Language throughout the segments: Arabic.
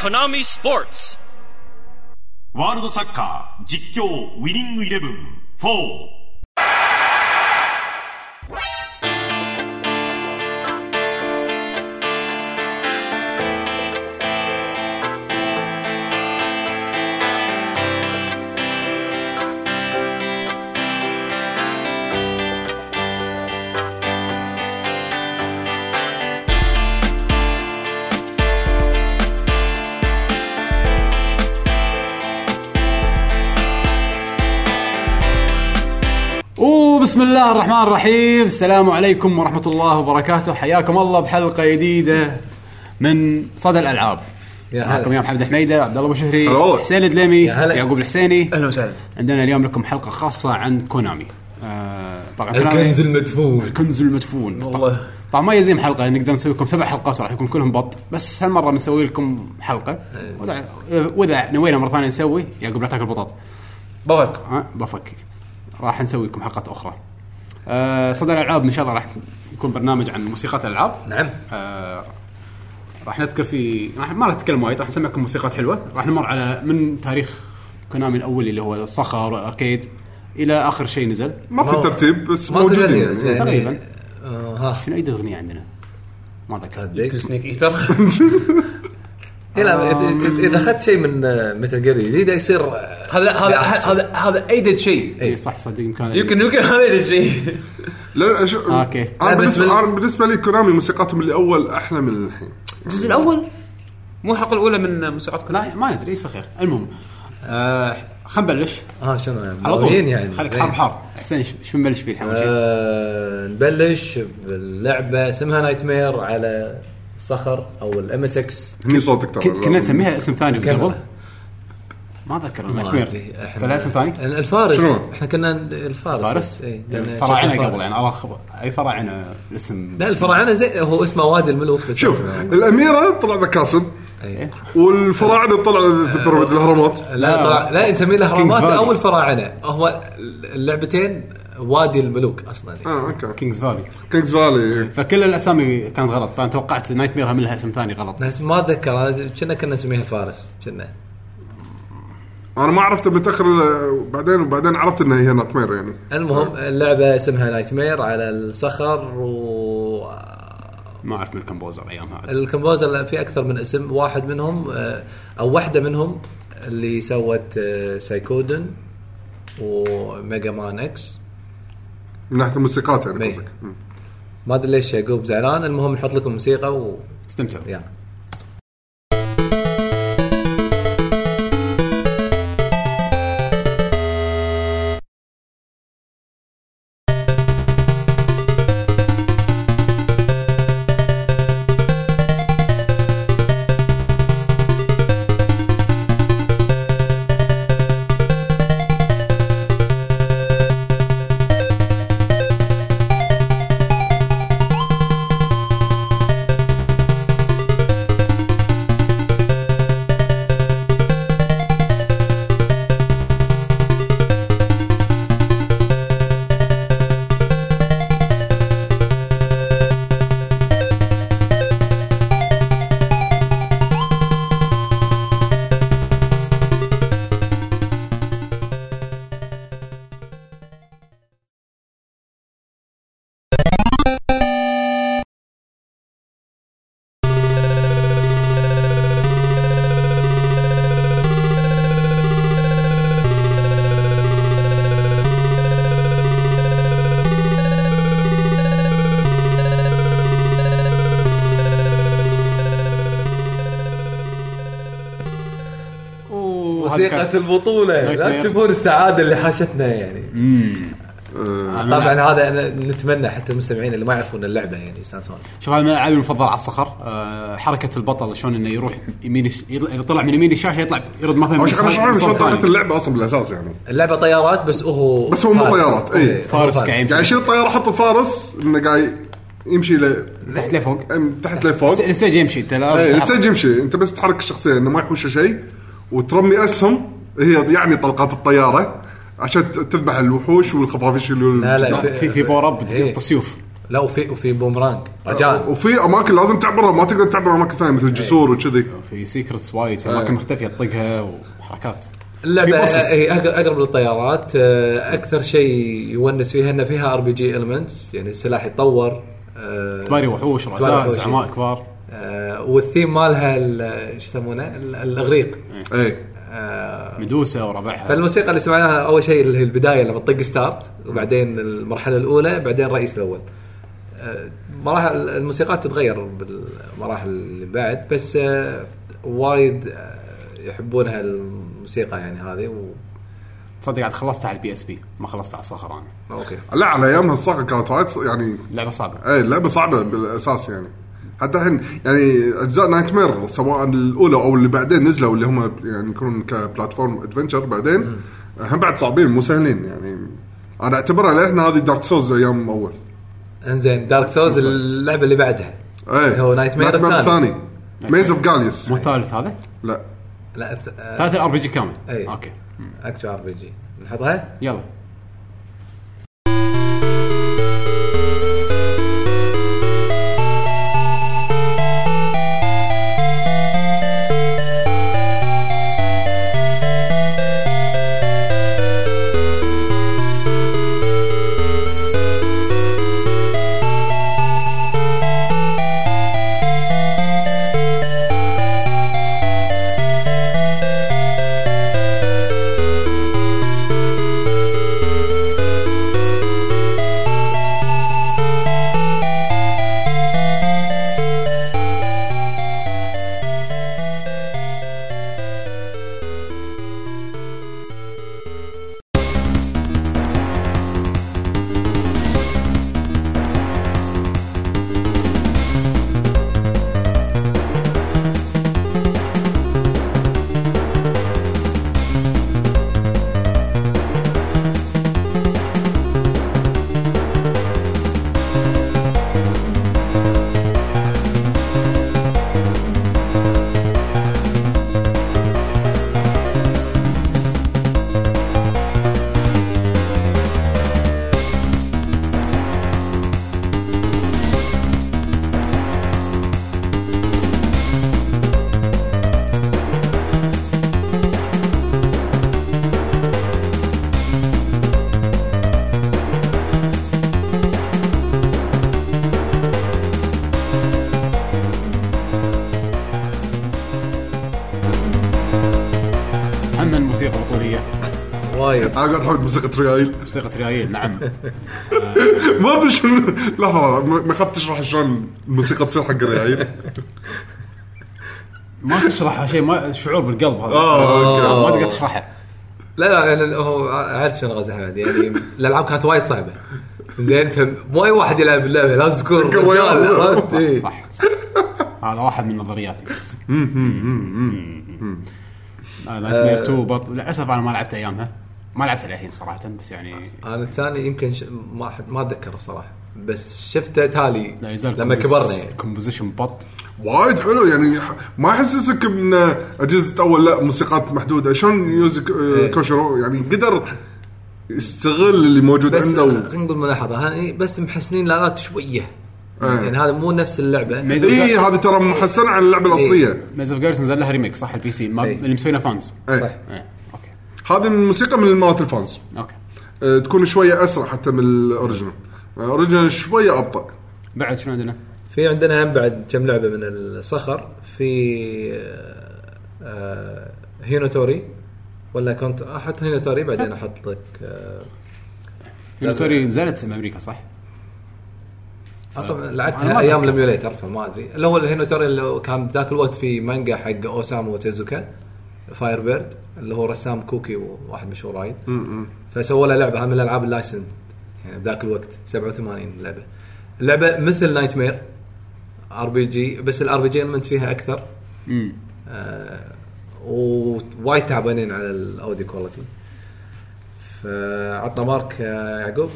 Konami Sports. ワールドサッカー実況ウィニングイレブン4 4وبسم الله الرحمن الرحيم. السلام عليكم ورحمة الله وبركاته. حياكم الله بحلقة جديدة من صدى الألعاب. يا هلا. معكم يا محمد حميدة عبد الله أبو شهري. حسين الدليمي يا هلا. يعقوب الحسيني. أهلا وسهلا. عندنا اليوم لكم حلقة خاصة عن كونامي. آه طبعا الكنز المدفون. الكنز المدفون. والله. طبعا ما يزيم حلقه نقدر نسوي لكم سبع حلقات وراح يكون كلهم بط. بس هالمرة بنسوي لكم حلقة. واذا واذا نوينا مرة ثانية نسوي. يعقوب لا تاكل بطاط بفك. ها؟ بفك. راح نسوي لكم حلقات أخرى. آه صدى الألعاب إن شاء الله راح يكون برنامج عن موسيقات الألعاب. نعم. آه راح نذكر في راح ما راح نتكلم وايد راح نسمعكم موسيقات حلوة. راح نمر على من تاريخ كونامي الأولي اللي هو الصخر والأركيد إلى آخر شيء نزل. ما في ترتيب بس ما موجودين. يعني تقريبا. آه، ها. شنو أي اغنيه عندنا؟ ما أتذكر. سنيك ايتر لا إذا- اذا أخذت شيء من مثل جير جديده يصير آه، هذا هذا. هذا هذا ايدد شيء. اي صح صدق يمكن يمكن يمكن هذا ايدد شيء. لا شو أوكي. أنا لا، بالنسبة بال- أنا بالنسبة لي كونامي موسيقاتهم اللي أول أحلى من الحين. الجزء الأول؟ مو الحلقة الأولى من موسيقات كلها لا ما ندري يصير خير المهم آه خلينا نبلش. ها شنو؟ يعني على طول. يعني؟ خليك. حار حار حسين ش- شو نبلش فيه الحين؟ أول شيء؟ آه، نبلش باللعبة اسمها نايت مير على الصخر أو الام اس إكس هني صوتك ترى كنا نسميها اسم ثاني. قبل ما مير. أدري، إحنا- كان اسم ثاني؟ الفارس شنو؟ إحنا كنا الفارس فارس؟ إيه، لأن الفراعنه شكل قبل. يعني الله خبر أي فراعنة الاسم لا الفراعنة زي هو اسمه وادي الملوك بس شوف الأميرة طلع ذا كاسب إيه. والفراعنة طلع البيراميد الأهرامات لا طلع لا نسميه له Kings اهرامات Valley. أو الفراعنة هو اللعبتين وادي الملوك أصلا. آه okay. King's Valley King's Valley فكل الأسامي كانت غلط فانا توقعت Knightmare هم لها اسم ثاني غلط. ناس ما أتذكر كنا كنا نسميها الفارس كنا. أنا ما عرفت متأخر بعدين وبعدين عرفت إنها هي Knightmare يعني. المهم اللعبة اسمها Knightmare على الصخر و ما أعرف من ال composer أيامها. ال composer في أكثر من اسم واحد منهم آه، أو واحدة منهم اللي سوت آه، Suikoden وميجا مان إكس من ناحية الموسيقات يعني. قصدك. ما أدري ليش يعقوب زعلان المهم نحط لكم موسيقى و استمتعوا يلا كانت- البطولة. لا. تشوفون السعادة اللي حاشتنا يعني. طبعا هذا أنا نتمنى حتى المستمعين اللي ما يعرفون اللعبة يعني يستانسون. شوف هذا من الألعاب المفضلة على الصخر. آه حركة البطل شلون إنه يروح يمين إذا طلع من يمين الشاشة يطلع يرد مثلا شلون طريقه. اللعبة أصلا بالأساس يعني. اللعبة طيارات بس هو بس هو مو. طيارات، إيه. هو فارس قاعد قاعد يشيل الطيارة؟ حط الفارس إنه قاعد يمشي ل تحت لفوق. تحت لفوق. الس- ال stage يمشي انت لازم إيه تحرك. السج يمشي. أنت بس تحرك الشخصيه إنه ما يحوشه شيء وترمي أسهم. هي يعني طلقات الطيارة عشان تذبح الوحوش والخفافيش اللي لا لا في في power up إيه. تقط السيوف لا وفي وفي بومرانج. رجاء وفي أماكن لازم تعبرها ما تقدر تعبر أماكن ثانية مثل جسور وكذي. في secrets وايد في اماكن مختلفه تطقها وحركات. اللعبه bosses. هي أقرب للطيارات آه، أكثر شيء يونس فيها إن فيها RPG elements يعني السلاح يتطور آه، تباري وحوش رؤساء. زعماء كبار. آه، والثيم مالها ال- إيش يسمونه؟ ال- الأغريق. اي آه، ميدوسا وربعها. فالموسيقى اللي سمعناها أول شيء اللي هي البداية لما تطق start وبعدين المرحلة الأولى بعدين الرئيس الأول. آه، مراحل الموسيقات تتغير بالمراحل اللي بعد بس آه، وايد آه، يحبونها الموسيقى يعني هذه و... تصدق عاد خلصتها على ال PSP ما خلصتها على الصخر أنا. okay. لا على أيامها الصخر كانت وايد يعني لعبة صعبة. اي اللعبه صعبة بالأساس يعني. حتى الحين يعني اجزاء Knightmare سواء الأولى أو اللي بعدين نزلوا اللي هم يعني يكونون ك platform adventure بعدين هم بعد صعبين مو سهلين يعني أنا أعتبرها للحين هذه Dark Souls أيام أول. إنزين Dark Souls اللعبة اللي بعدها. اي هو Knightmare الثاني. الثاني. Maze of Galious مو الثالث هذا؟ لا. لا ثالث ال RPG كامل. أي. okay. action RPG نحطها؟ يلا. أنا قاعد أحب موسيقى ريايل. موسيقى ريايل نعم. ما أدري شنو. لحظة ما ما خفت تشرح شلون الموسيقى تصير حق ريايل. ما تشرحها شيء ما شعور بالقلب هذا. okay ما تقدر تشرحها لا لا أنا- هو أعرف شنو قصد حمد يعني الألعاب كانت وايد صعبة. زين فمو أي واحد يلعب اللعبه لازم تكون يكون رجال. عرفت؟ إيه. صح صح. هذا واحد من نظرياتي. بس Knightmare 2 but للأسف أنا ما لعبت ايامها ما لعبت الحين صراحة بس يعني أنا الثاني يمكن ش... ما أحد- ما أتذكره الصراحه بس شفته تالي لا يزال لما كبرنا يعني composition but وايد حلو يعني ما يحسسك من أجهزة اول لا موسيقات محدودة شلون يوزو ك- آه، إيه. كوشيرو يعني قدر يستغل اللي موجود بس عنده و... خلينا نقول ملاحظة هاني بس محسنين الآلات شوية إيه. يعني هذا مو نفس اللعبة اي هذه ترى محسنه عن اللعبة الأصلية Maze of Galious نزل لها remake صح ال PC ما إيه. اللي مسوينه fans إيه. صح. هذه الموسيقى من مالت ال fans. okay. آه، تكون شوية أسرع حتى من ال original ال original شوية أبطأ. بعد شنو عندنا؟ في عندنا هم بعد كم لعبة من الصخر. في آه، آه، هينوتوري ولا كنت؟ أحط هينوتوري بعدين أحط لك آه، هينوتوري نزلت بامريكا صح؟ آه، طبعا لعبتها أيام أتذكر. ال emulator فما أدري. اللي هو الهينوتوري اللي كان بذاك الوقت في مانجا حق أوسامو تيزوكا Firebird اللي هو رسام كوكي وواحد مشهور وايد. فسووا له لعبة هذه من الألعاب ال licensed يعني بذاك الوقت 87 لعبة. اللعبة مثل Knightmare RPG بس ال RPG element فيها أكثر. امم آه ووايد تعبانين على ال audio quality فعطنا مارك يا يعقوب.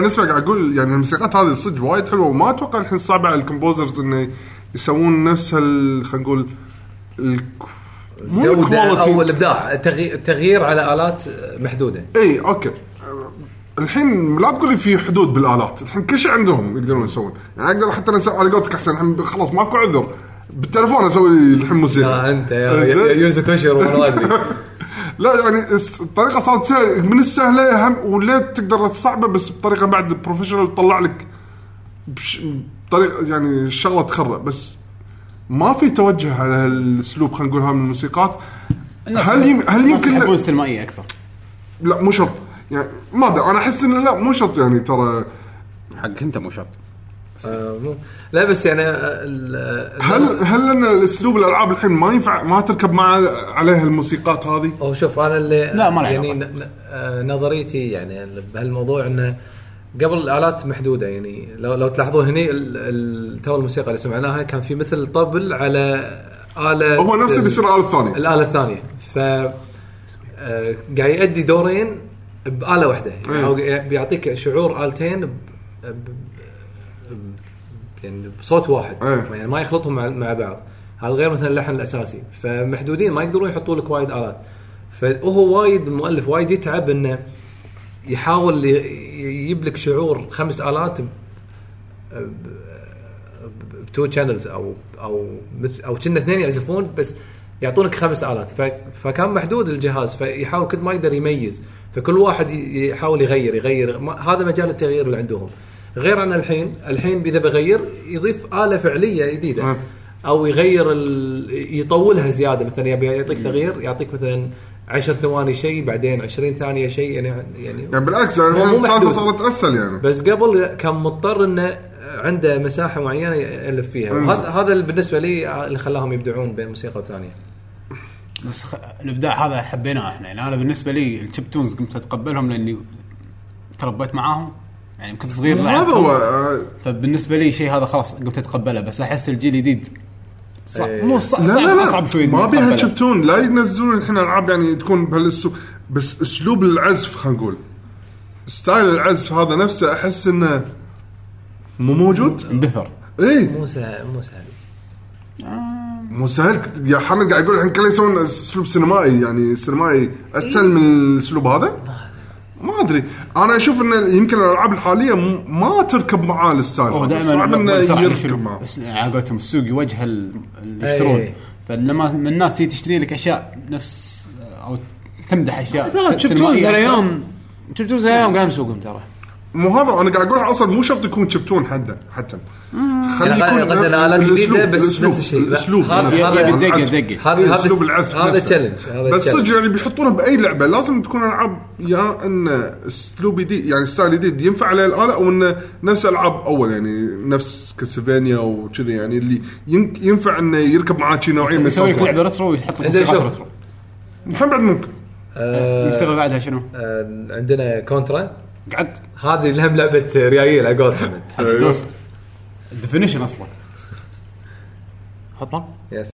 يعني قاعد نسمع قاعد أقول يعني الموسيقات هذه صدق وايد حلوة وما أتوقع الحين صعب على ال composers إنه يسوون نفس ال- خلينا نقول ال- مو جودة أو الإبداع التغي- التغيير على آلات محدودة. إي okay. الحين لا تقول لي في حدود بالآلات. الحين كل شيء عندهم يقدرون يسوون. يعني أقدر حتى أسوي على قولتك أحسن. الحين خلاص ماكو عذر. بالتليفون أسوي لي الحين موسيقى. آه أنت يا زين؟ يوزو كوشيرو وأنا ما أدري. لا يعني الطريقة صارت سهلة. من السهلة هم وليه تقدر تصعبه بس بطريقة بعد بروفيشنال تطلع لك بش- بطريقه يعني الشغله تخرب. بس ما في توجه على هالأسلوب خلينا نقول هاي من الموسيقات. هل يم- هل يمكن يحبون السينمائية أكثر؟ لا مو شرط. يعني ما أدري أنا أحس انه لا مو شرط يعني ترى حق أنت مو شرط. آه، مو- لا بس يعني آه، ال- هل هل أن الأسلوب الألعاب الحين ما ينفع ما تركب مع عليها الموسيقات هذه؟ هو شوف أنا اللي لا، ما يعني. ن- آه، نظريتي يعني بهالموضوع إنه قبل الالات محدودة يعني لو لو تلاحظون هني تو الموسيقى اللي سمعناها كان في مثل طبل على آلة هو نفس اللي يصير على الثانية الآلة الثانية ف آه، قاعد يؤدي دورين بآلة واحدة يعني. هو بيعطيك شعور آلتين. ب... ب... يعني بصوت واحد. إيه. يعني ما يخلطهم مع, مع بعض. هذا غير مثلا اللحن الأساسي. فمحدودين ما يقدرون يحطوا لك وايد آلات. فهو وايد المؤلف وايد يتعب إنه يحاول يجيب لك شعور خمس آلات ب two channels أو أو أو كنا اثنين يعزفون بس يعطونك خمس آلات. فكان محدود الجهاز. فيحاول كل ما يقدر يميز. فكل واحد يحاول يغير يغير. هذا مجال التغيير اللي عندهم. غير عن الحين الحين إذا بغير يضيف آلة فعلية جديدة. آه. أو يغير ال... يطولها زيادة. مثلا يبي يعطيك تغيير يعطيك مثلا 10 ثواني شيء بعدين 20 ثانية شيء يعني يعني يعني بالعكس يعني السالفة. صارت أسهل يعني. بس قبل كان مضطر إنه عنده مساحة معينة يألف فيها. وهذا هذا بالنسبة لي اللي خلاهم يبدعون بين موسيقى ثانية. بس خ... الإبداع هذا حبيناه إحنا. يعني أنا بالنسبة لي الشيب تونز قمت أتقبلهم لأني تربيت معاهم. يعني كنت صغير هذا هو آه، فبالنسبة لي شيء هذا خلاص قمت أتقبله بس أحس الجيل الجديد صعب. إيه. مو صعب لا صعب لا لا. اصعب شوي ما بيها. تشبتون لا ينزلون الحين ألعاب يعني تكون بهالأسلوب بس أسلوب العزف خلينا نقول. style العزف هذا نفسه أحس إنه مو موجود؟ اندثر اي مو سهل مو سهل. مو سهل. يا حمد قاعد يقول الحين كله يسوون أسلوب سينمائي يعني سينمائي أسهل من الأسلوب هذا؟ ما أدري أنا أشوف إن يمكن الألعاب الحالية م- ما تركب معاه الستايل هو. دائما صعب انه يركب؟ معاه على قولتهم السوق يوجه ال- اللي يشترون إيه. فلما من الناس تيجي تشتري لك أشياء نفس أو تمدح أشياء ترى شفتوز. هالايام شفتوز هالايام قاعد نسوقهم ترى مو هذا أنا قاعد أقول أصلا مو شرط يكون شبتون حدا حتى. خلي يكون قصدي الآلات الأسلوب- جديدة بس نفس الشيء. لا، الأسلوب. هذا- هذا- اسلوب العزف هذا هذا بس. صدق يعني بيحطونه بأي لعبة. لازم تكون ألعاب يا إن أسلوب جديد يعني style جديد ينفع عليه الآلة أو انه نفس ألعاب أول يعني نفس Castlevania وكذي يعني اللي ين- ينفع إنه يركب معاه شي نوعين من يسوي لك لعبه retro ويحط لك. retro الحين بعد ممكن. اللي بعدها شنو؟ آه عندنا Contra قعد هذه لهم لعبة ريايل على قولت حمد أيوه. ال definition أصلا. حط مر يس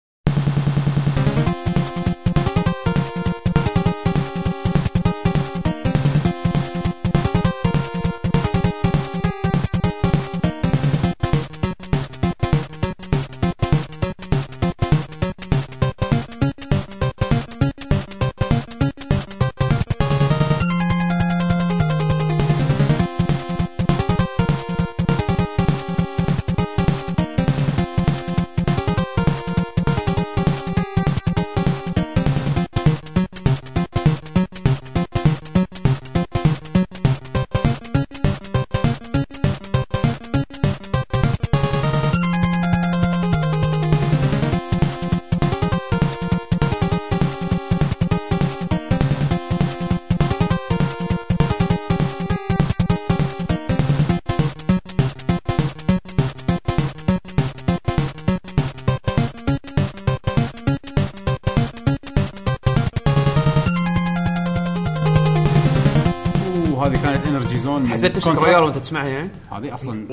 حسيت نفسك كونترا. ريال وانت تسمعها يعني هذه أصلا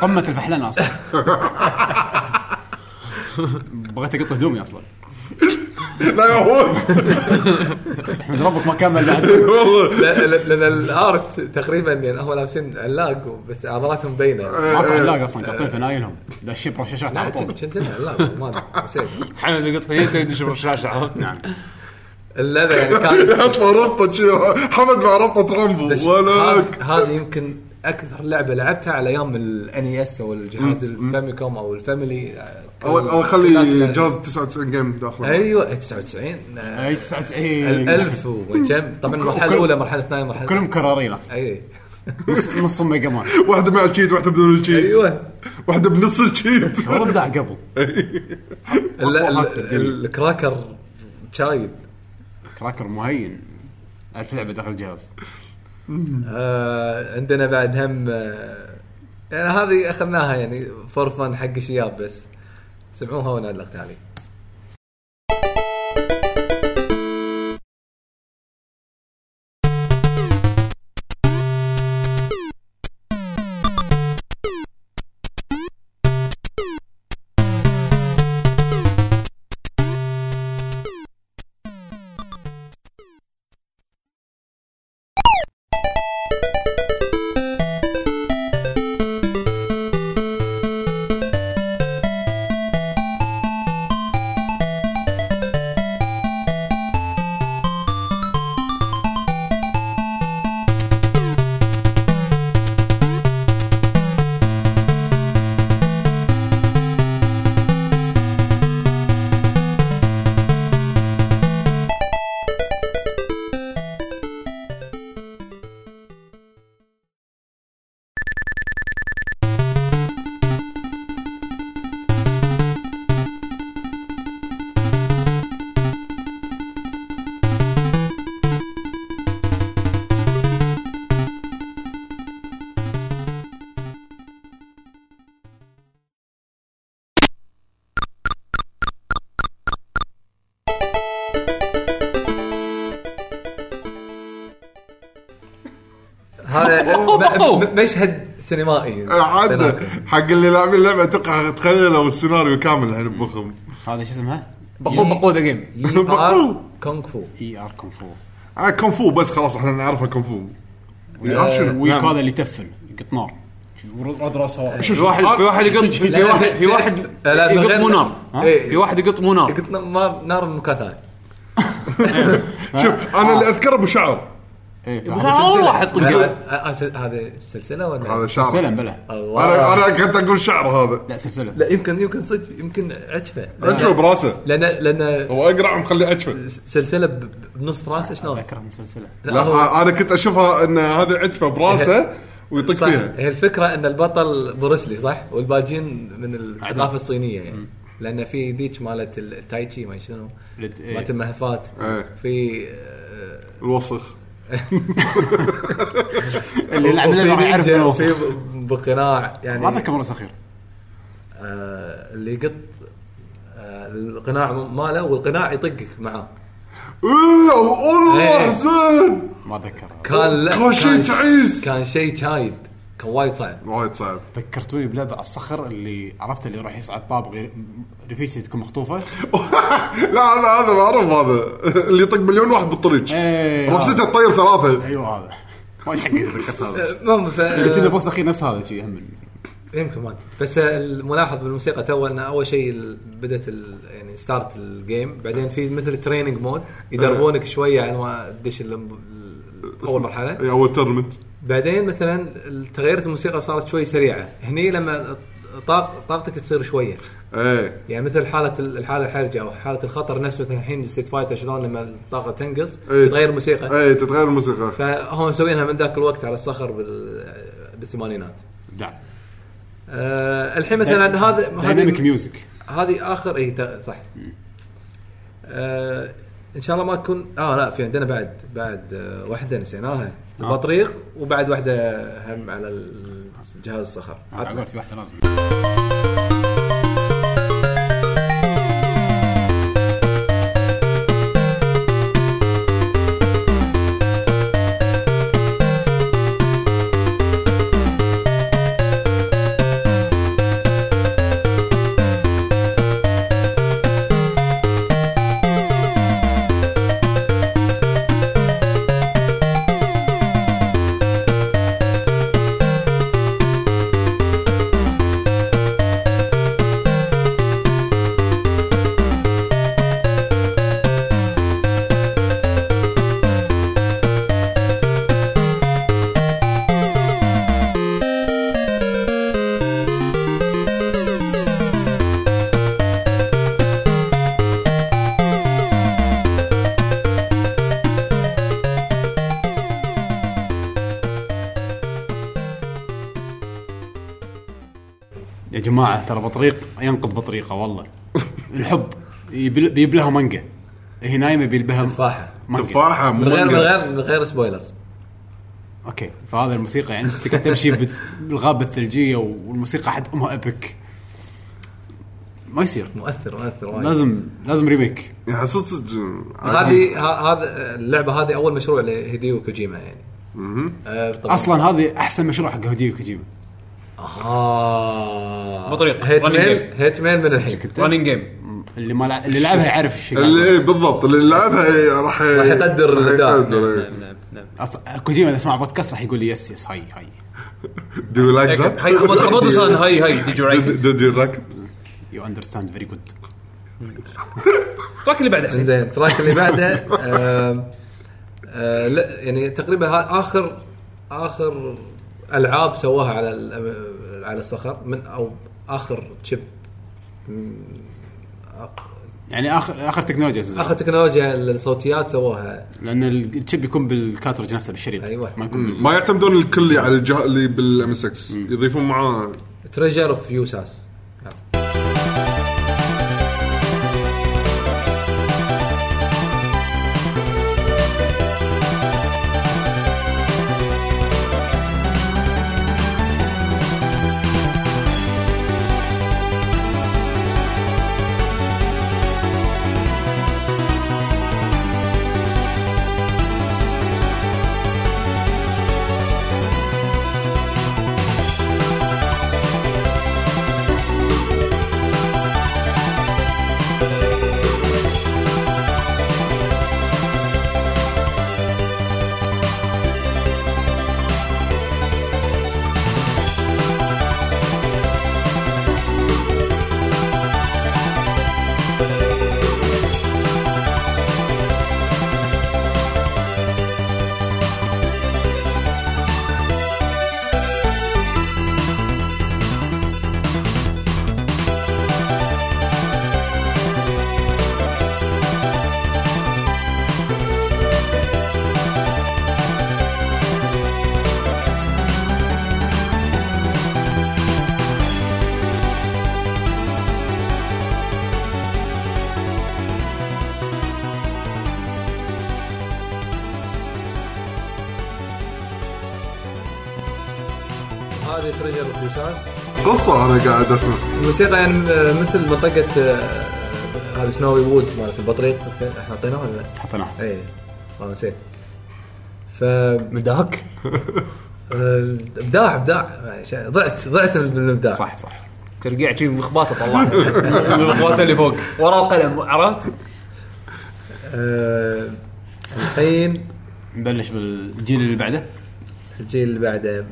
قمة الفحلنه أصلا. بغيت اقط هدومي أصلا. لا يا هو. احمد ربك ما كمل بعد. والله لا- لا- لأن ال art تقريبا يعني هم لابسين علاق بس عضلاتهم باينه ماكو علاق أصلا قاطين فنايلهم داشين برشاشات على طول. كنت كنا علاق ما أدري، نسيت حمد يقط فيني يدش بالشاشه عرفت؟ نعم. اللعبه يعني كانت يحط له ربطه شي. حمد مع ربطه رامبو ولك هذه هذه يمكن أكثر لعبة لعبتها على أيام ال NES أو الجهاز الفاميكوم أو الفاميلي آه، اول اول الناس خلي كانت- جهاز 99 game داخله. أيوه 99 آه، أي 99 الألف وكم؟ طبعا المرحلة وكل- الأولى المرحله الثانية المرحله كلهم كرارين أي. نص نص ميجا مان واحدة مع ال cheat واحدة بدون ال cheat أيوه. واحدة بنص ال cheat والله بدع قبل. ال- ال- ال- الكراكر شايب. كراكر مهين. ألف لعبة داخل الجهاز. آه عندنا بعد هم آه يعني هذه أخذناها يعني فور فن حق الشياب بس. سمعوها وأنا علقت عليه. مشهد سينمائي. عاد حق اللي لاعبين اللعبة أتوقع تخيلوا السيناريو كامل الحين بمخهم هذا شو اسمها؟ بقو بقو ذا جيم كونغ فو اي ار كونغ فو آه كونغ فو بس خلاص إحنا نعرفها كونغ فو وي ار شنو؟ ويك نعم. هذا اللي يتفل يقط نار رد راسه. في واحد في واحد يقط في واحد في واحد يقط مو نار. في واحد يقط مو نار قلت نار نار من مكان ثاني شوف أنا اللي أذكره ابو شعر اي بس والله حط هذا سلسلة ولا؟ هذا شعر. سلم بلا. أنا أنا كنت أقول شعر هذا. لا سلسلة. لا يمكن يمكن صدق يمكن عجفه عجفه براسه لأن لأن هو أقرع مخليه عجفه سلسلة ب- بنص راسه شلون؟ ذكرت سلسلة. لا أنا كنت أشوفها إن هذه عجفه براسه ويطق صح. فيها. هي الفكرة إن البطل بروسلي صح؟ والباجين من الثقافة الصينية يعني. لأن في ذيك مالت التايتشي ما شنو؟ لت-. مالت المهفات. إيه. في آه، الوسخ. اللي يلعب وفي اللعبه يعرف بقناع يعني ما ذكر مرة أخير. آه اللي يقط آه القناع ماله والقناع يطقك معاه إيه والله إيه. حسين ما ذكر كان لا كان شيء تعيس. كان شيء شايد. كان وايد صعب. وايد صعب. ذكرتوني بلعبة على الصخر اللي عرفت اللي يروح يصعد طابق غير- رفيجتي تكون مخطوفة. لا هذا هذا معروف هذا. اللي يطق مليون واحد بالطريق. إيه رفسته. تطير ثلاثة. أيوه هذا. وايد حقي ذكرت هذا. المهم ف اللي ال boss الأخير نفس هذا شيء هم. يمكن ما أدري. بس الملاحظ بالموسيقى تو انه أول شيء بدأت ال- يعني start ال game بعدين في مثل training mode يدربونك شوية على ما تدش أول مرحلة. اي أول tournament بعدين مثلا تغيرت الموسيقى صارت شوي سريعة. هني لما طاق طاقتك تصير شوية. إيه. يعني مثل حالة ال- الحالة الحرجة أو حالة الخطر نفس مثلا الحين Street Fighter شلون لما الطاقة تنقص إيه. تتغير الموسيقى. إيه تتغير الموسيقى. فهم مسوينها من ذاك الوقت على الصخر بال بالثمانينات. ابداع أه الحين مثلا هذا dynamic music هذه اخر إي ت- صح. أه إن شاء الله ما تكون آه لا في عندنا بعد بعد آه واحدة نسيناها. البطريق وبعد واحدة هم على الجهاز الصخر. أقول في واحدة لازم يا جماعة ترى بطريق ينقض بطريقة والله. الحب يبل- بيجيب لها مانجا. هي نايمة بيجيب لها تفاحة. تفاحة من غير من. غير من غير spoilers okay فهذا الموسيقى يعني انت تمشي بال- بالغابة الثلجية والموسيقى حد أمها ابيك ما يصير. مؤثر مؤثر وايد. لازم لازم remake. يعني صدق صدق هذه هذا اللعبة هذه أول مشروع لهيديو كوجيما يعني. طبعاً. أصلا هذه أحسن مشروع حق هوديو كوجيما. آه. بطريقة. هيت Running مان game. هيت مان من الحين رننج جيم اللي ما لع... اللي لعبها يعرف إيش اللي إيه بالضبط. اللي لعبها راح راح يقدر راح الأداء. يقدر، إيه. نعم نعم نعم. كوجيما إذا سمع بودكاست راح يقول لي يس يس هاي هاي. Do you like that? هاي خبط خبط وصار هاي هاي. ديد يو do you like it? يو اندرستاند فيري جود التراك اللي بعده حسين زين التراك اللي بعده آه، لا يعني تقريبا اخر آخر ألعاب سواها على ال- على الصخر من أو آخر chip يعني اخر آخر تكنولوجيا أساساً. آخر تكنولوجيا الصوتيات سووها لأن ال chip يكون بال cartridge نفسه بالشريط. أيوة. ما يكون بال... ما يعتمدون الكلي على الجهاز اللي بال MSX يضيفون معاه. Treasure of Usas الموسيقى يعني م- مثل منطقه آه، هذه سنوي وودز مالت البطريق إحنا اعطيناها ولا لا؟ حطيناه اي والله نسيت. ف مداك آه، ابداع ابداع شا- ضعت ضعت بالابداع صح صح. ترقيع شي مخباطه طلع. المخباطه اللي فوق. ورا القلم عرفت؟ آه، الحين نبلش بالجيل اللي بعده. الجيل اللي بعده.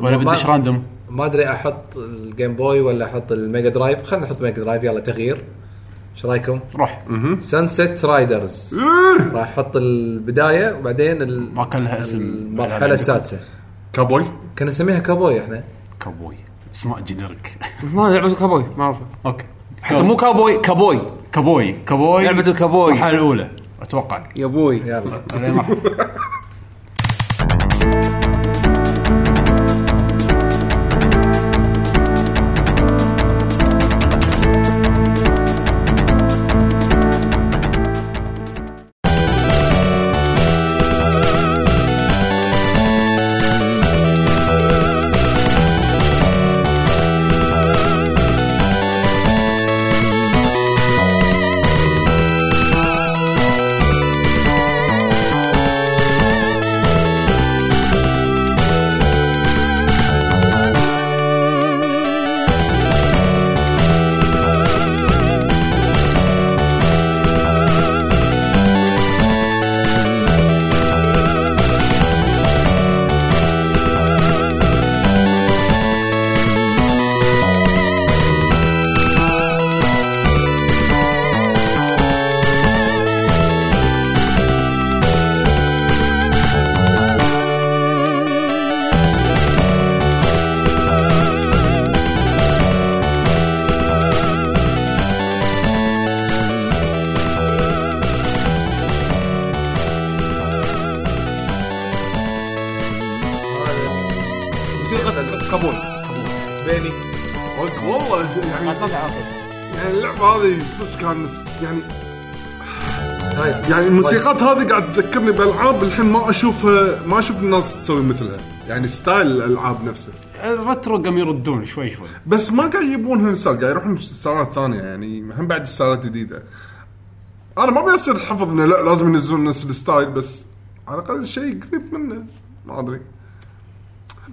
ولا بدش random ما أدري أحط ال Game Boy ولا أحط ال Mega Drive خلينا نحط Mega Drive يلا تغيير. إيش رأيكم؟ روح. Sunset Riders راح أحط البداية وبعدين ال- ما كان لها اسم. المرحلة السادسة. كابوي كنا نسميها كابوي إحنا. كابوي اسماء generic ما لعبه كابوي ما اعرفها okay. حتى مو كابوي كابوي كابوي كابوي لعبة الكابوي. المرحلة الأولى. أتوقع. يا أبوي يلا. الموسيقات هذه قاعد تذكرني بالالعاب الحين ما اشوفها ما أشوف الناس تسوي مثلها. يعني style الألعاب نفسه. ال retro قام يردون شوي شوي. بس ما قاعد يبونها ال style قاعد يروحون ستايلات ثانية يعني هم بعد ستايلات جديده أنا ما بيصير حفظ إنه لا لازم ينزلون نفس ال style بس على الأقل شيء قريب منه. ما أدري.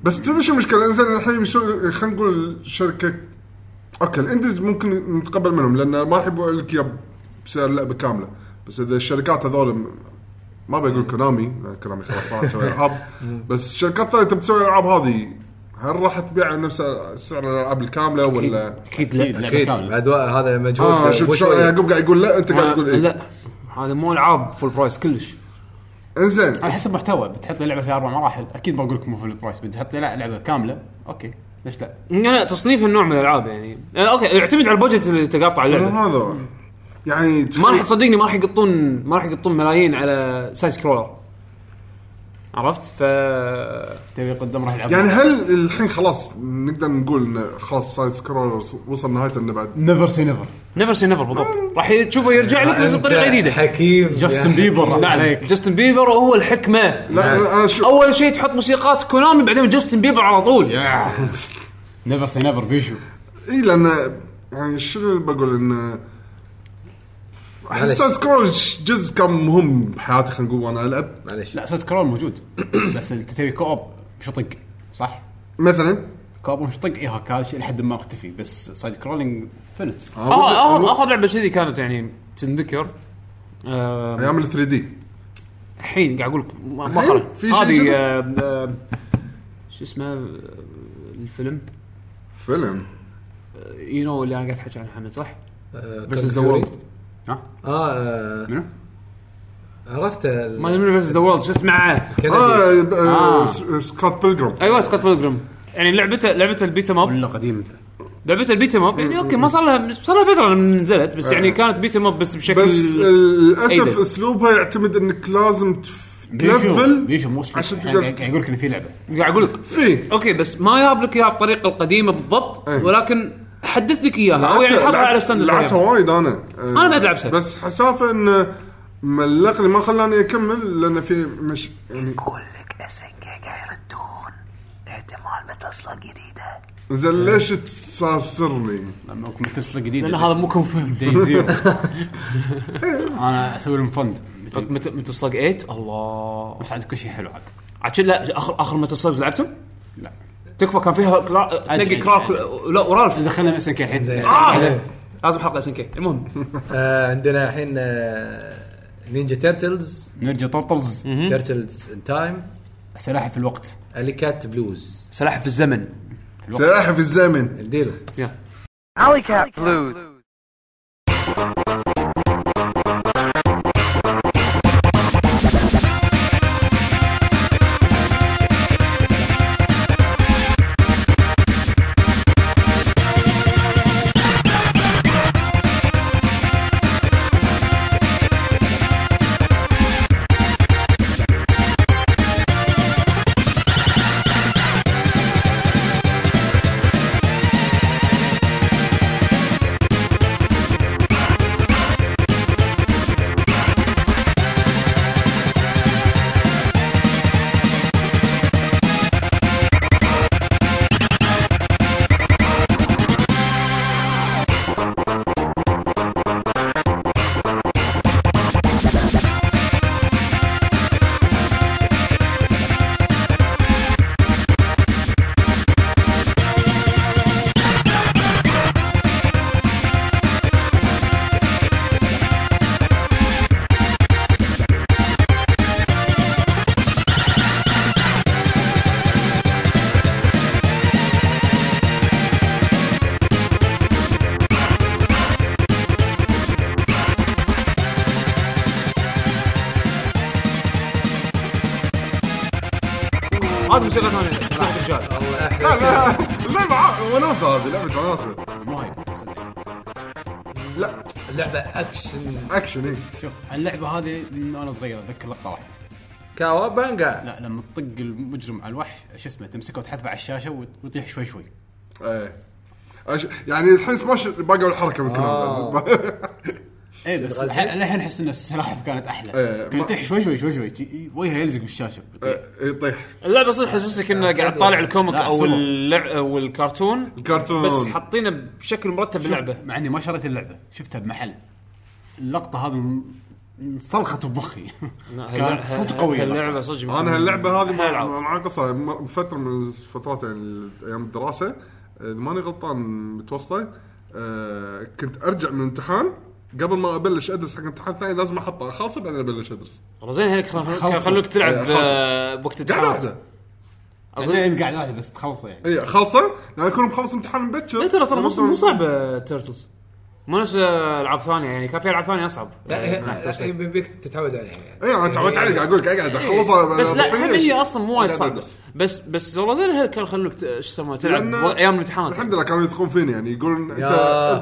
بس تدري شو المشكلة؟ إنزين الحين خلينا نقول شركة okay ال indies ممكن نتقبل منهم لأن ما راح يبيعوا لك اياه بسعر اللعبة كاملة. بس إذا الشركات هذول ما بقول كونامي لأن كونامي خلاص ما تسوي إلعاب. بس الشركات الثانية تبي تسوي الألعاب هذه هل راح تبيع نفس سعر الألعاب الكاملة ولا؟ أكيد لا أكيد بعد هذا مجهود آه شوف شو. يعقوب قاعد يقول لا أنت قاعد تقول إيه. لا. هذا مو ألعاب full price كلش. إنزين. على حسب محتوى. بتحط لي لعبة فيها أربع مراحل. أكيد بقول لك مو full price بتحط لي لا لعبة كاملة. okay. ليش لا؟ لا تصنيف النوع من الألعاب يعني. آه، okay يعتمد على ال budget اللي تقاطع اللعبة. مو هذا يعني ما راح تصدقني ما راح يقطون ما راح يقطون ملايين على side scroller عرفت؟ ف تبي قدام راح يلعب. يعني هل الحين خلاص نقدر نقول إن خلاص side scrollers وصل نهايته إنه بعد؟ never say never never say never بالضبط. راح تشوفه يرجع لك بس بطريقة جديدة. حكيم. جاستن. بيبر نعم. عليك. جاستن بيبر وهو الحكمة. لا أنا شو أول شيء تحط موسيقات كونامي بعدين جاستن بيبر على طول. never say never بيشو إي لأن يعني شنو اللي بقول انه احس. سايد سكرول جزء كان مهم بحياتي خلينا نقول وأنا العب معلش لا سايد كرول موجود بس أنت تبي كوب شطق صح؟ مثلا كوب وشطق اي هاك لحد ما أختفي بس سايد كرولينج فلت آه اخر آخر لعبة كذي كانت يعني تنذكر آه، أيام ال 3 دي الحين قاعد أقول لك ما؟ خرج شيء هذه؟ آه، آه، شو اسمه آه، الفيلم فيلم you know اللي أنا قاعد أحكي عنه حمد صح؟ آه، versus the. World ها؟ آه آه، منو؟ عرفت ال- ما ادري the world شو اسمه. آه, آه, آه. س- سكوت بيلجرام. أيوه سكوت بيلجرام. يعني لعبته لعبته ال beat 'em up ولا قديم أنت؟ لعبته ال beat 'em up يعني أوكي ما صار لها صار لها فترة من نزلت بس يعني كانت beat 'em up بس بشكل بس للأسف. أسلوبها يعتمد إنك لازم تف- بيشو تلفل بيشو مو أسلوب. عشان يعني تقدر- قاعد يقول لك إن في لعبة. قاعد أقول لك. فيه أوكي بس ما جاب لك إياها بالطريقة القديمة بالضبط إيه. ولكن حدث لك إياها أو يعني حطها على ستاندرد لعبتها. وايد أنا. أنا بعد لعبتها. بس حسافة انه ملقني ما خلاني أكمل لأن في مش يعني يقول لك إس إن كي قاعد يردون احتمال بتصله جديدة. زين ليش تساسرني؟ لما اكون متصله جديدة. لأن هذا مو كونفيرم دي زيرو أنا أسوي لهم فند. Metal Slug 8 الله. بس عاد كل شيء حلو عاد. عاد شو- لا اخر آخر Metal Slug لعبتهم؟ لا. تكفى كان فيها كلا... تلاقي. Clark ولا Ralf. دخلنا SNK الحين. آه! لازم حلقه اس إن كي المهم. آه، عندنا الحين آه، Ninja Turtles. نرجع Turtles Turtles in Time. سلاحف الوقت. Alleycat Blues. سلاحف الزمن. سلاحف الزمن. اديله يا. Alley Cat هذه موسيقى ثانية موسيقى رجال. لا لا اللعبه وناسه هذه لعبه وناسه مو هاي بس لا. اللعبة action action اي شوف اللعبة هذه من وأنا صغير اتذكر لقطه واحدة cowabunga لا لما تطق المجرم على الوحش شو اسمه تمسكه وتحذفه على الشاشة وتطيح شوي شوي. إيه. أش... يعني الحين سماش باقوا الحركة من آه. اي بس الحين احس إن السلاحف كانت أحلى. إيه، كانت تح شوي شوي شوي شوي. وجهها يلزق بالشاشة. يطيح. اللعبة صدق حسسك إنه قاعد طالع الكوميك أو. أو الكرتون الكرتون. بس حاطينه بشكل مرتب باللعبة. مع إني ما شريت اللعبة شفتها بمحل. اللقطة هذه انصلخت بمخي. كانت صدق قوية اللعبة صدق أنا هاللعبة هذه مع قصة. فترة من الفترات يعني أيام الدراسة إذا ماني غلطان متوسطه آه، كنت أرجع من الامتحان قبل ما ابلش ادرس حق امتحان ثاني لازم احطه. اخلصه بعدين ابلش ادرس. زين هيك. خلوك تلعب إيه، خلصوا. آه، بوقت قاعد الامتحانات واحدة. بعدين قاعد هذه بس تخلصه يعني. اي خلصه لأن اكون مخلص امتحان مبكر لا ترى ترى مو مو صعبه Turtles مو نفس العاب ثانية يعني كان في ألعاب ثانية أصعب. لا آه، هي- ناحية توصيل. هي بيك تتعود عليها يعني. اي أنا تعودت عليه قاعد أقول لك اقعد أخلصها بس لا هم هي أصلا مو وايد صعبة. بس. بس والله يخلوك ت- شو يسمونه تلعب أيام الامتحانات الحمد لله كانوا يثقون فيني يعني يقولون أنت.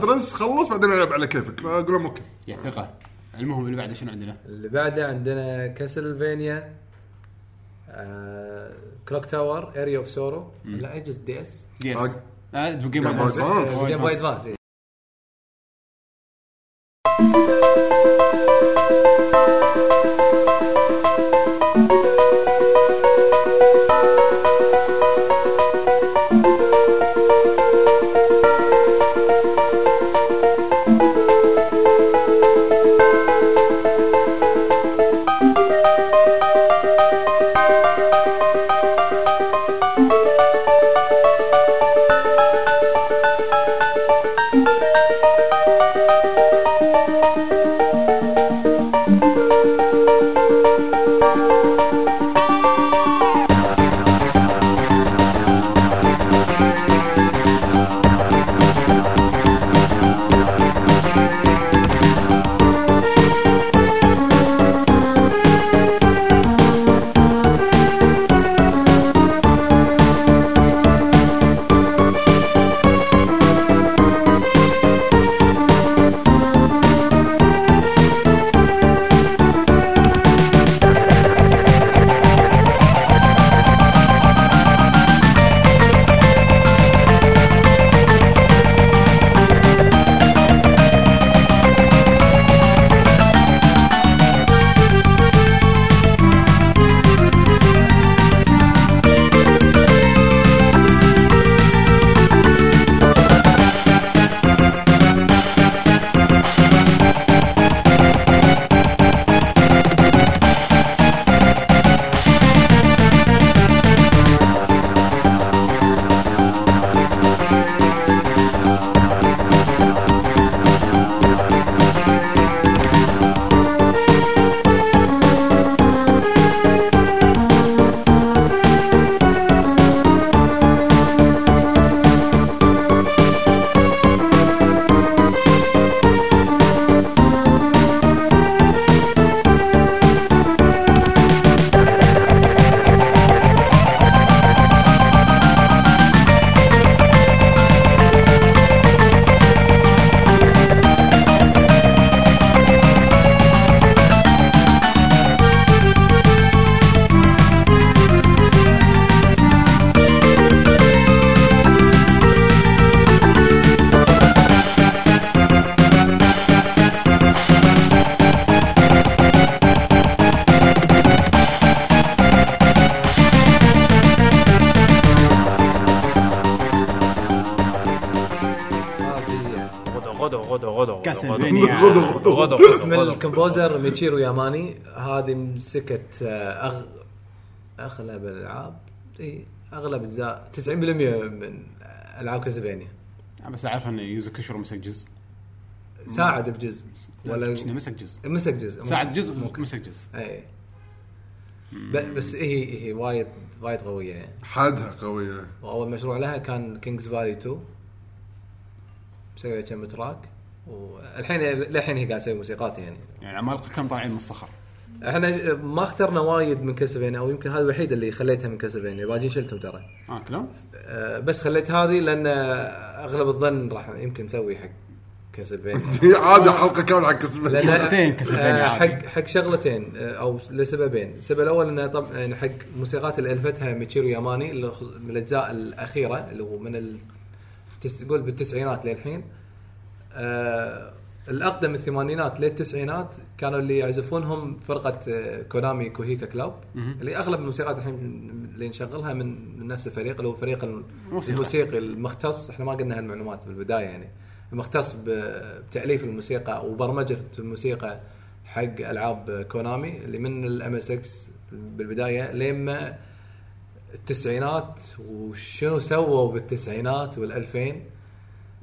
أدرس خلص بعدين ألعب على كيفك. فاقول لهم أوكي. يا ثقة. المهم اللي بعده شنو عندنا؟ اللي بعده عندنا كاسلفينيا Clock Tower Aria of Sorrow لا أجز DS. آه. آه، Game Boy Advance إيه. هذه غدو غدو. كاسلفينيا غدو غدو غدو. اسم ال composer ميتشيرو ياماني. هذه مسكت آه، أغ... أغلب الألعاب. إي أغلب اجزاء 90% من ألعاب كاسلفينيا بس أعرف إن يوزو كوشيرو مسك جزء. ساعد بجزء. ولا مسك جزء. مسك جزء. ساعد جزء مسك جزء. إي. بس هي هي وايد وايد قوية. يعني حدها قوية. وأول مشروع لها كان King's Valley 2 مسوي كم track والحين للحين هي قاعد تسوي موسيقات يعني. يعني عمالقه كم طالعين من الصخر. إحنا ما اخترنا وايد من كاسلفينيا أو يمكن هذه الوحيده اللي خليتها من كاسلفينيا باقي شلتهم ترى. آه كلام أه، بس خليت هذه لأن أغلب الظن راح يمكن نسوي حق كاسلفينيا هي عاده حلقة كاملة حق كاسلفينيا آه، عادي. حق حق شغلتين آه، أو لسببين، السبب الأول إنه طبعا يعني حق موسيقات اللي الفتها ميتشيرو ياماني من الأجزاء الأخيرة اللي هو من let's say بالتسعينات للحين. آه الأقدم الثمانينات للتسعينات كانوا اللي يعزفونهم فرقة آه، كونامي كوكيها كلاب اللي أغلب الموسيقات الحين اللي نشغلها من نفس الفريق اللي هو فريق الم- موسيقى. الموسيقي المختص. إحنا ما قلنا هالمعلومات بالبداية يعني. المختص بتأليف الموسيقى وبرمجه الموسيقى حق ألعاب كونامي اللي من ال MSX بالبداية لما التسعينات وشنو سووا بالتسعينات والألفين؟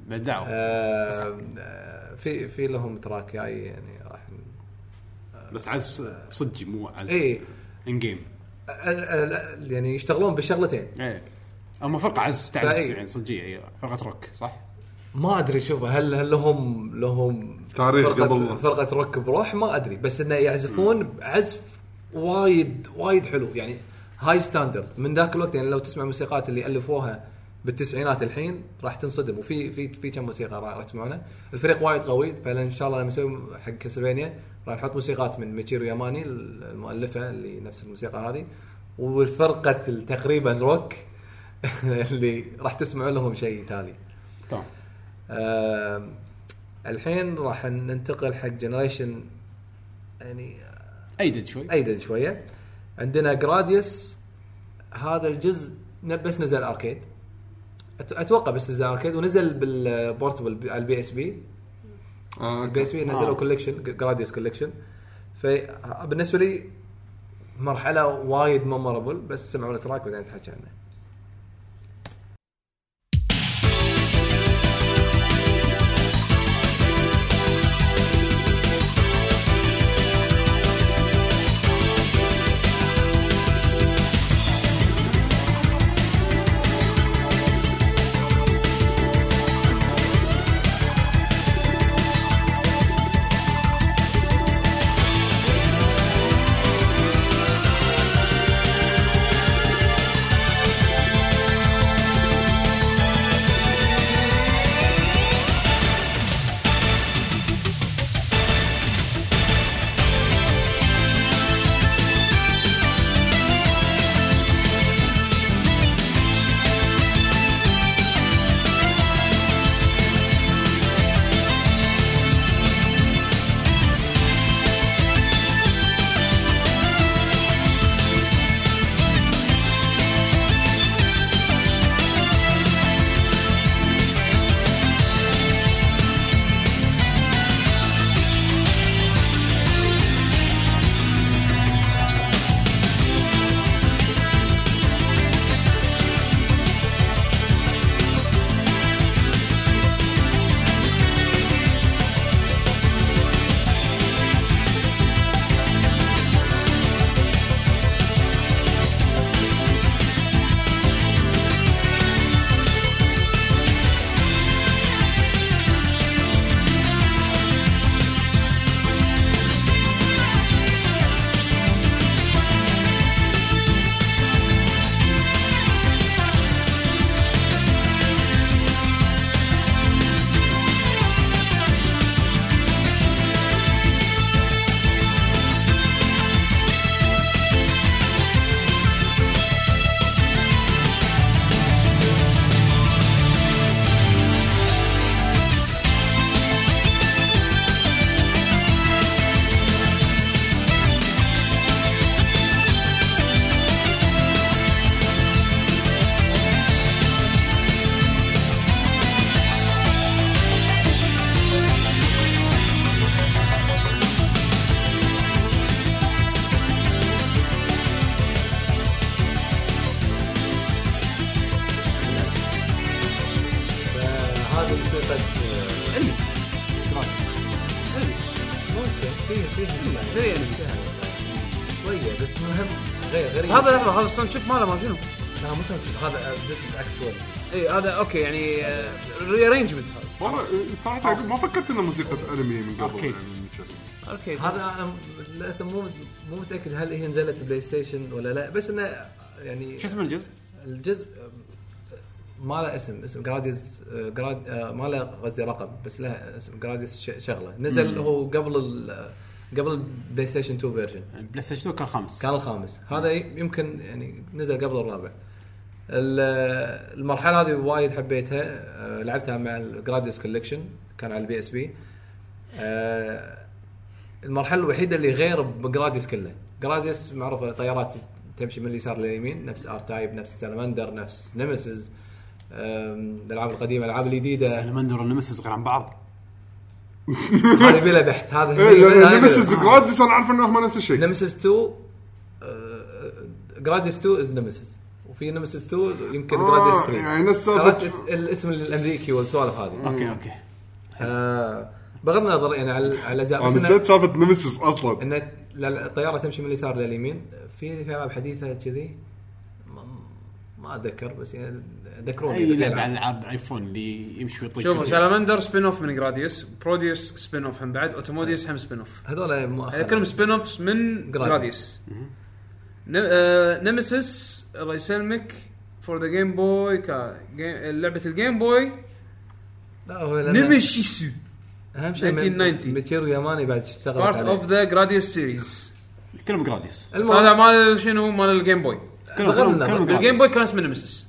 بدعوا آه آه، في في لهم track جاي يعني راح بس عزف صجي مو عزف in game يعني يشتغلون بالشغلتين. إيه. هم فرقة عزف تعزف. يعني صجيه اي فرقة روك صح؟ ما أدري شوف هل هل لهم لهم تاريخ فرقة قبل- فرقة روك بروح؟ ما أدري. بس إنه يعزفون عزف وايد وايد حلو. يعني هاي standard من ذاك الوقت يعني لو تسمع موسيقات اللي ألفوها بالتسعينات الحين راح تنصدم وفي في في كم موسيقى راح تسمعونها. الفريق وايد قوي فان شاء الله لما نسوي حق كاسلفانيا راح نحط موسيقات من ميتشيرو ياماني المؤلفة اللي نفس الموسيقى هذه والفرقة تقريبا روك اللي راح تسمعون لهم شيء تالي تمام آه الحين راح ننتقل حق generation يعني أيدد شوي. أيدد شوية. عندنا جراديوس هذا الجزء بس نزل arcade أتوقع بس نزل arcade ونزل بال portable على البي إس بي. آه، البي إس بي نزلوا collection جراديوس collection فبالنسبه لي مرحله وايد memorable بس سمعوا ال track بعدين نتحكي عنه. تشيك، هذا ذيس از اكتوال اي هذا أوكي يعني ريارينجمنت هذا. والله صراحة ما فكرت إنه موسيقى انمي من قبل أركيد. يعني. أوكي. هذا أنا للأسف مو مو متأكد هل هي نزلت بلاي ستيشن ولا لا بس إنه يعني شو اسم الجزء؟ الجزء ما له اسم اسم جراديوس جراد آه، ما له قصدي رقم بس له اسم جراديوس ش- شغلة. نزل هو قبل ال قبل البلاي ستيشن 2 فيرجن البلاي ستيشن 2 كان خامس. كان الخامس. هذا يمكن يعني نزل قبل الرابع. ال- المرحلة هذه وايد حبيتها آه، لعبتها مع الجراديوس collection كان على البي إس بي. المرحلة الوحيدة اللي غير بجراديوس كله. جراديوس معروفة طيارات تمشي من اليسار لليمين نفس ار تايب نفس سالمندر نفس نيمسيس الألعاب القديمة الألعاب الجديدة. سالمندر والنيمسيس غير عن بعض. هذه بلا بحث هذا نيمسيس جراديوس أنا عارف إنهم نفس الشيء. نيمسيس 2 جراديوس 2 is نيمسيس وفي نيمسيس 2 يمكن جراديوس آه 3 يعني نفس الاسم الأمريكي والسوالف هذه. okay okay. آه، بغض النظر يعني على على الاجزاء بس نسيت سالفة نيمسيس أصلا. ان ال- الطيارة تمشي من اليسار لليمين في في العاب حديثة كذي؟ ما- ما أتذكر بس يعني ذكروني أي لعبة ألعاب. على ألعاب ايفون اللي يمشي ويطق شوفوا سالامندر spin off من جراديوس بروديوس spin off هم بعد اوتوميديوس هم spin off هذول مؤخرا. هذول كلهم spin offs من جراديوس. جراديوس نيمسيس الله يسلمك فور ذا جيم بوي لعبه الجيم بوي لا هو لأن نيمشيسو اهم شيء 1990. ميتشيرو ياماني بعد اشتغلت بارت اوف ذا جراديوس سيريز كلهم جراديوس هذا مال شنو مال الجيم بوي كلهم الجيم جراديوس بوي كان اسمه نيمسيس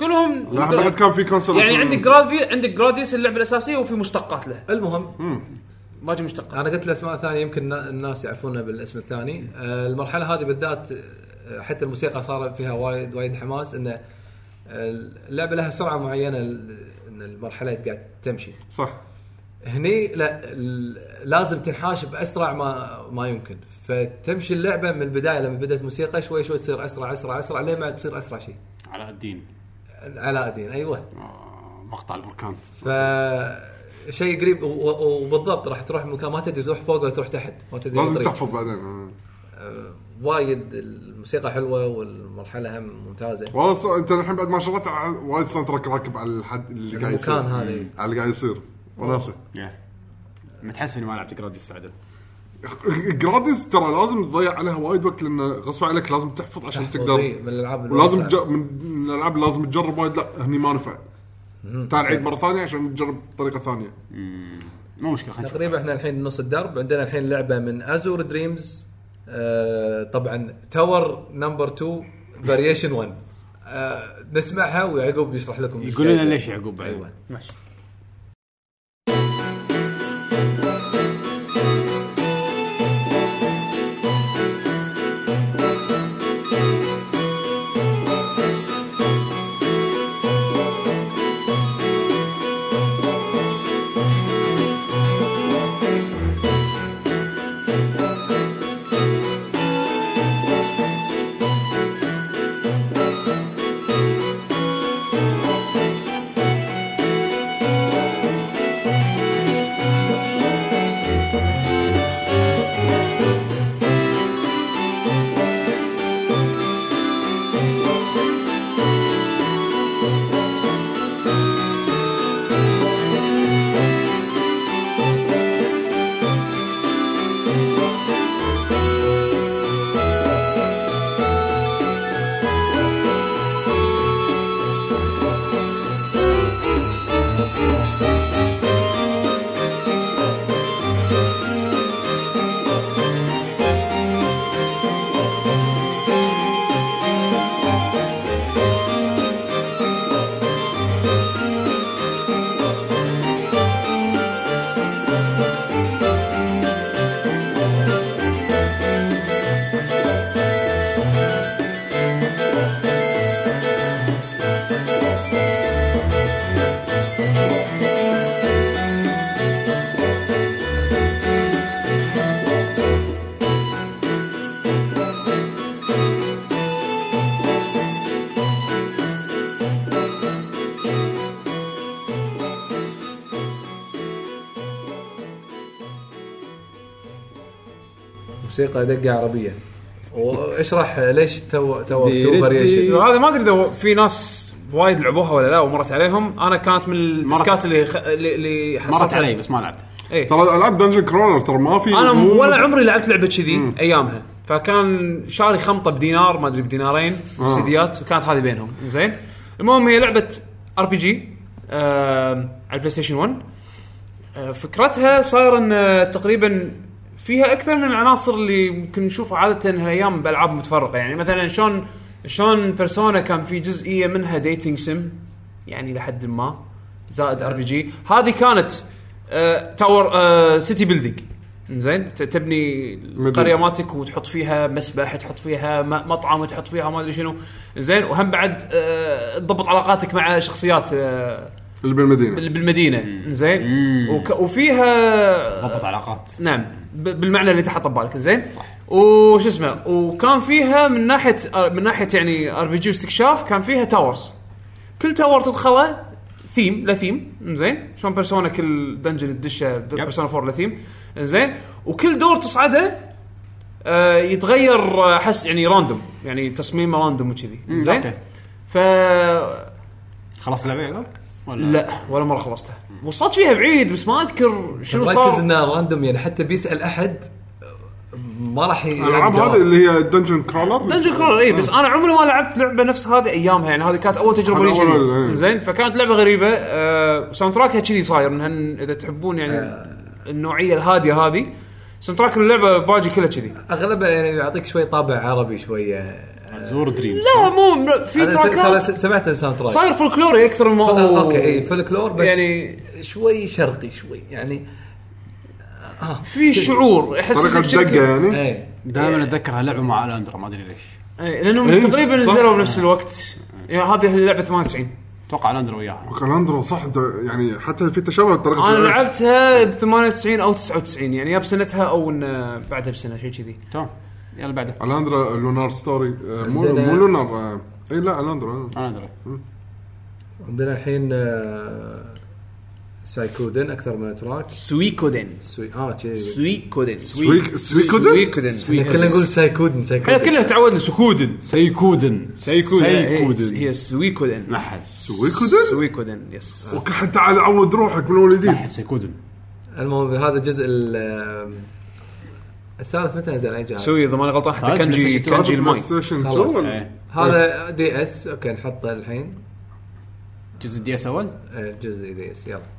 كلهم لا بعد كان في كونسول يعني عندك نيمسيس. جرادي عندك جراديوس اللعبه الاساسيه وفي مشتقات له المهم باقي مشتقات. أنا قلت الأسماء الثانية يمكن النا- الناس يعرفونها بالاسم الثاني. آه، المرحلة هذه بالذات آه، حتى الموسيقى صار فيها وايد وايد حماس إنه آه، اللعبة لها سرعة معينة إن المرحلة قاعد تمشي. صح. هني لا ال- لازم تنحاش باسرع ما ما يمكن. فتمشي اللعبة من البداية لما بدأت الموسيقى شوي شوي تصير أسرع أسرع أسرع لين ما تصير أسرع شيء علاء الدين. علاء الدين أيوه. مقطع البركان. ف شيء قريب وبالضبط راح تروح مكان ما تدري تروح فوق ولا تروح تحت ما تدري لازم الطريق. تحفظ بعدين. آه. آه، وايد الموسيقى حلوة والمرحلة هم ممتازة. والله ص- انت الحين بعد ما ع- وايد soundtrack راكب على الحد اللي قاعد يصير. المكان هذا. على اللي قاعد يصير. وناسه متحسف إني ما لعبت جراديوس عدل جراديوس ترى لازم تضيع عليها وايد وقت لأن غصب عليك لازم تحفظ عشان تقدر. من الألعاب ولازم. تج... من من الألعاب اللي لازم تجرب وايد. لا هني ما نفع. تعال عيد مرة ثانية عشان تجرب بطريقه ثانية. مو مشكلة خلينا نشوف. تقريبا إحنا الحين نص الدرب. عندنا الحين لعبة من ازور دريمز آه طبعا tower number 2 variation 1 آه نسمعها ويعقوب يشرح لكم يقول لنا ليش. يعقوب بعد. أيوه. ماشي. موسيقى دقة عربية. واشرح ليش two two two variation هذا ما أدري إذا في ناس وايد لعبوها ولا لا ومرت عليهم. أنا كانت من ال disc ات اللي خ... اللي, مرت علي بس ما لعبت. إيه. ترى العاب dungeon crawler ترى ما في أنا مو- ولا عمري لعبت لعبة كذي أيامها. فكان شاري خمطة بدينار ما أدري بدينارين سيديات وكانت هذه بينهم. زين. المهم هي لعبة RPG على البلاي ستيشن 1 آه، فكرتها صاير إن آه، تقريبا فيها أكثر من العناصر اللي ممكن نشوفها عادة هالأيام بألعاب متفرقة. يعني مثلا شلون شلون بيرسونا كان في جزئية منها dating sim يعني لحد ما زائد RPG هذه كانت آه tower آه city building زين تبني القريه مالتك وتحط فيها مسبح تحط فيها مطعم تحط فيها ما أدري شنو. زين وهم بعد آه تضبط علاقاتك مع شخصيات آه اللي بالمدينة. بال- بالمدينة. زين وك وفيها ضبط علاقات. نعم. ب- بالمعنى اللي انت حاطه ببالك زين وش اسمه؟ وكان فيها من ناحية من ناحية يعني RPG واستكشاف كان فيها towers كل tower تدخله ثيم له ثيم زين شلون بيرسونا كل dungeon تدشه بيرسونا 4 له ثيم زين وكل دور تصعده آه يتغير آه، احس يعني random يعني تصميمه random وكذي. زين okay. ف خلاص اللعبة؟ ولا لا. ولا مرة خلصتها. وصلت فيها بعيد بس ما أذكر شنو ركز صار. إنه random يعني حتى بيسأل أحد ما راح الالعاب. هذه اللي هي dungeon crawler dungeon crawler اي بس أنا عمري ما لعبت لعبة نفس هذه أيامها يعني هذه كانت أول تجربة لي أول-. إيه. زين فكانت لعبة غريبة. آه soundtrack ها كذي صاير انها إذا تحبون يعني النوعية الهادية هذه soundtrack اللعبة باجي كلها كذي. أغلبها يعني يعطيك شوي طابع عربي شوية. ازور دريمز لا مو في track ات سمعت ال soundtrack صاير فولكلوري أكثر ما هو okay أي فولكلور بس يعني شوي شرقي شوي. يعني في شعور أحس طريقة دقة يعني؟ اي دائما أتذكر هاللعبة مع Alundra ما أدري ليش. إيه، لانهم إيه، تقريبا. نزلوا بنفس الوقت. يعني هذه اللعبة 98 أتوقع Alundra وياها. وك Alundra صح. ده يعني حتى في تشابه بطريقه أنا. لعبتها ب 98 أو 99 يعني يا بسنتها أو إن بعدها بسنة شيء كذي. تمام. يلا بعده. الاندرا لونار ستوري. آه، مو عندنا- مو لونار آه، اي لا الاندرا الاندرا عندنا الحين آه، سايكودن أكثر من تراك سويكودن. سوي آه كذي سويكودن. سويك سويكودن؟ سويكودن. إحنا كلنا نقول سايكودن إحنا سايكودن كلنا تعودنا سكودن. سيكودن سيكودن سيكودن هي سويكودن. ما حد. سويكودن؟ سويكودن يس وك- حتى على عود روحك من ما الوليدين حد سيكودن المهم هذا الجزء ال- الثالث متى نزل أي جهاز؟ سوي إذا ماني غلطان حتى ستيشن كانجي بلاي الماي خلاص. 2 إيه. هذا دي اس أوكي نحطه الحين جزء دي اس أول آه، جزء دي اس يلا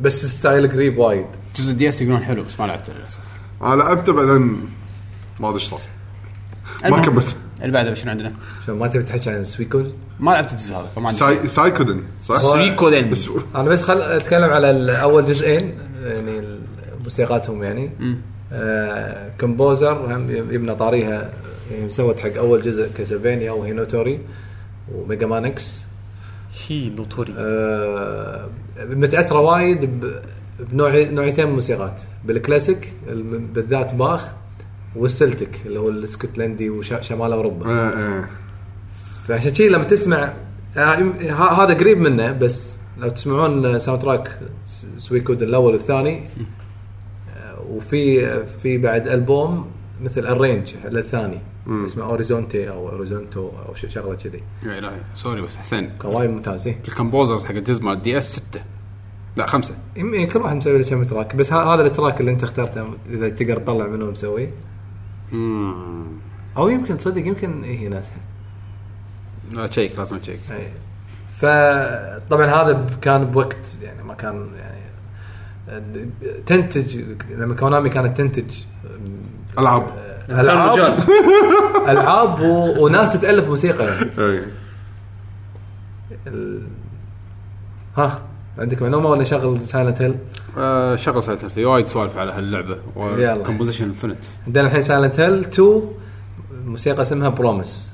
بس style قريب وايد. جزء DS يقولون حلو بس ما لعبته للأسف. أنا لعبته بعدين ما أدري إيش صار. ما المهم، كملت. اللي بعده شنو عندنا؟ شو ما تبي تحكي عن Suikoden ما لعبت الجزء هذا فما عندي ساي Suikoden صح؟ Suikoden بس أنا بس خل أتكلم على أول جزئين يعني موسيقاتهم يعني. آه composer هم يبنا طاريها يعني سوت حق أول جزء كاسلفينيا وهينوتوري وميجا مان إكس Hi no Tori آه متأثرة وايد ب- بنوع نوعيتين من الموسيقات. بالكلاسيك بالذات باخ وال Celtic اللي هو الاسكتلندي وشمال أوروبا. إيه إيه فعشان شي لما تسمع آه، هذا قريب منه بس لو تسمعون soundtrack Suikoden الأول والثاني آه، وفي في بعد ألبوم مثل ال arrange للثاني اسمه Orizzonte أو Orizzonto أو شغلة كذي. يا إلهي. sorry بس حسين. كان وايد ممتاز إيه. ال composers حق الجزء مال DS 6 لا خمسة. يم- إيه، كل واحد مسوي له كم track. بس ه- هذا ال track اللي أنت اخترته إذا تقدر تطلع منه مسوي أو يمكن تصدق يمكن إيه هي نفسها. لا check لازم تشيك اي فطبعا هذا كان بوقت يعني ما كان يعني تنتج لما Konami كانت تنتج ألعاب. العاب العاب و... وناس تالف موسيقى يعني. ال... ها عندك معلومة ولا شغل سايلنت هيل؟ آه شغل سالت في وايد سوالف على هاللعبة. يلا. والكومبوزيشن انفنت عندنا الحين سايلنت هيل 2 موسيقى اسمها بروميس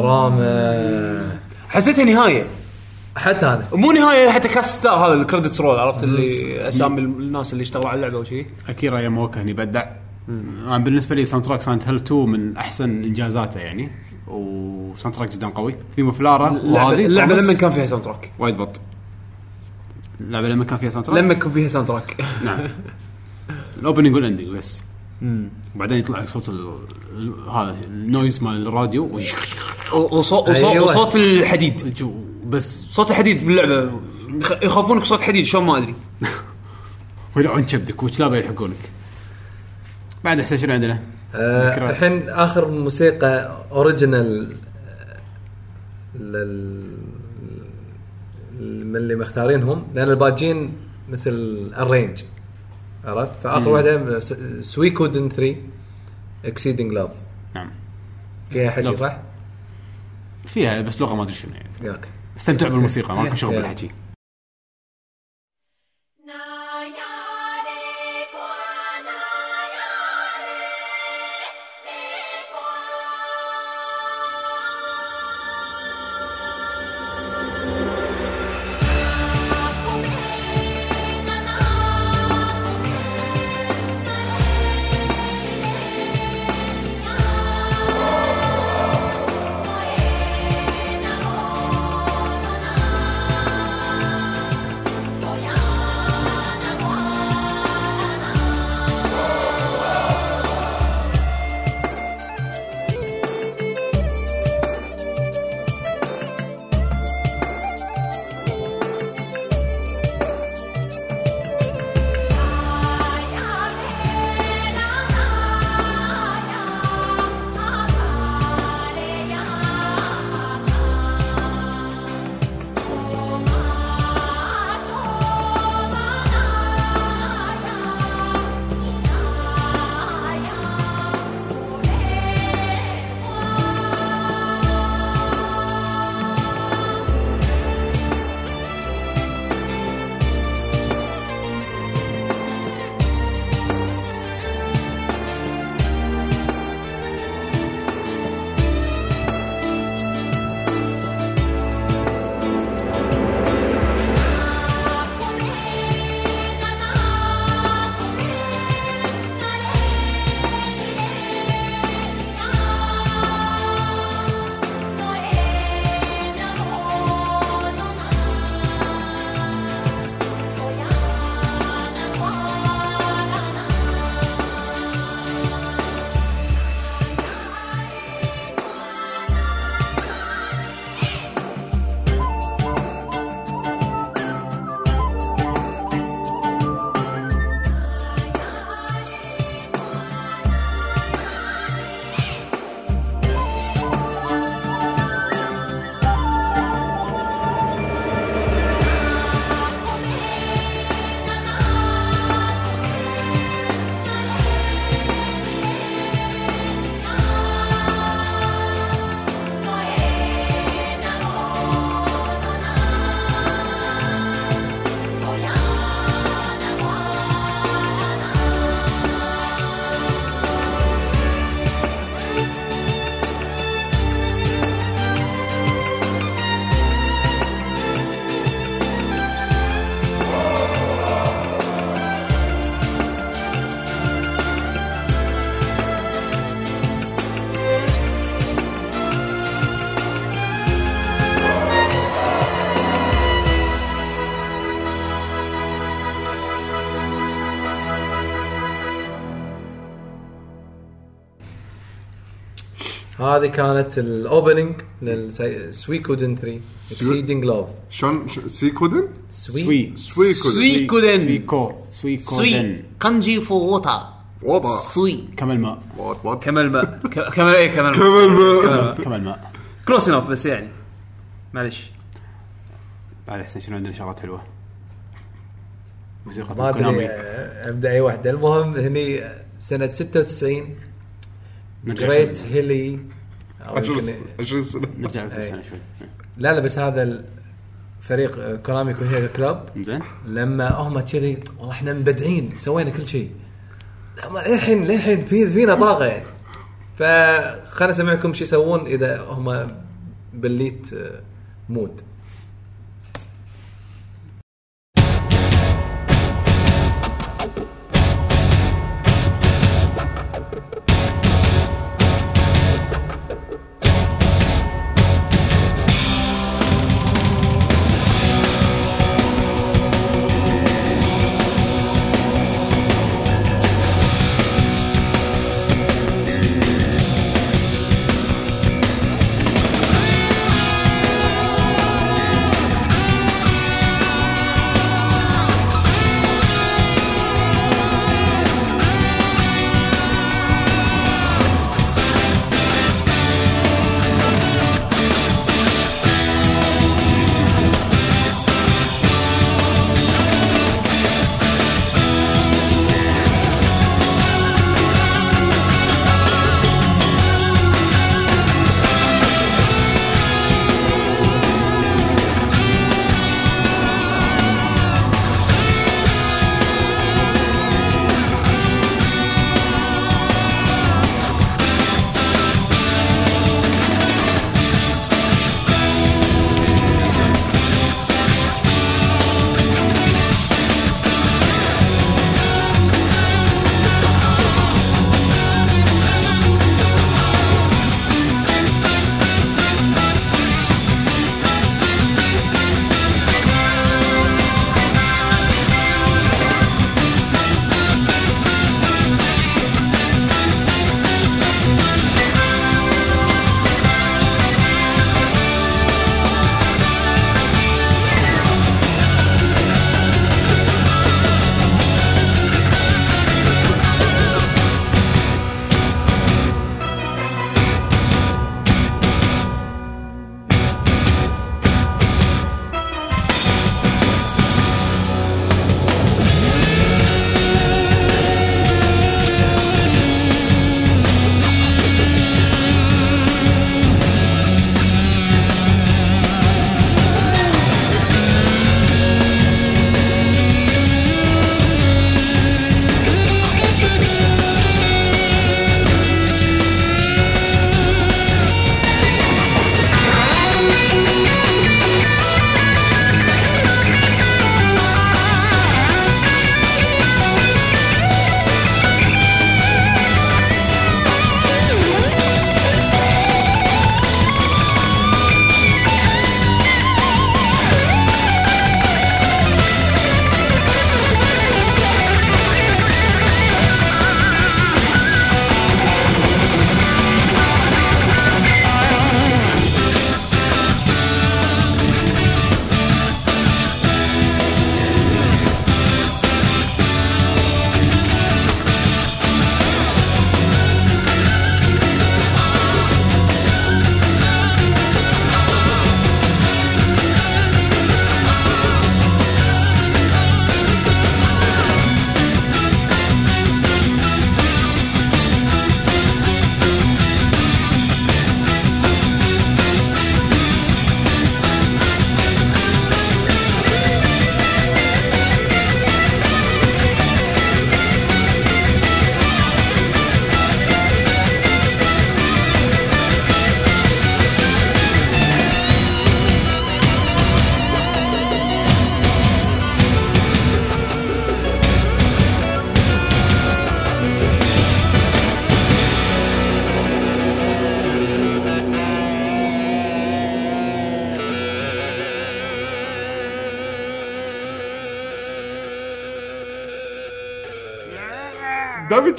دراما. حسيتها نهاية. حتى أنا مو نهاية حتى cast هذا ال credits roll عرفت؟ اللي أسامي الناس اللي اشتغلوا على اللعبة وشي أكيرا ياماوكا هني بدع. أنا بالنسبة لي soundtrack Silent Hill 2 من أحسن إنجازاته يعني و soundtrack جدا قوي. theme of Laura اللعبه وهذه اللعبة. لما كان فيها soundtrack وايد بط. اللعبة لما كان فيها soundtrack لما كان فيها soundtrack نعم. ال opening وال ending بس. وبعدين يطلع لك صوت هذا ال noise مال الراديو. وصوت أيوة. وصوت الحديد. بس. صوت الحديد باللعبة. يخ- يخافونك صوت حديد شلون ما أدري. ويلعون كبدك وكلابه يلحقونك بعد أحسن شنو عندنا؟ آه،. الحين آخر موسيقى original لل من اللي مختارينهم لأن الباجين مثل ال arrange عرفت فآخر واحدة Suikoden 3 Exceeding Love نعم فيها حكي. صح؟ فيها بس لغة ما أدري شنو يعني ياك استمتعوا بالموسيقى ماكو شغل. بالحكي هذه كانت الاوبننج للسويكودن 3 اكسيدنج لاف شلون سيكودن؟ سوي سويكودن سويكودن سويكو سويكو سوي كانجي فور ووتر وضع سوي كمل ماء كمل ماء ك- كمل إيه كمل ماء كمل ماء كلوس انوف بس يعني. معلش. بعد أحسن شنو عندنا شغلات حلوة. موسيقى ما أدري كونامي. آه، أبدأ أي واحدة. المهم هني سنة 96 نرجع جريت. هيلي يمكن- 20 سنه نرجع. بالسنه شوي. لا لا بس هذا الفريق كونامي كوهيرا كلاب زين. لما هم كذي والله إحنا مبدعين سوينا كل شيء. للحين للحين في فينا طاقة يعني. فخلنا اسمعكم شو يسوون إذا هم بالليت آه، مود.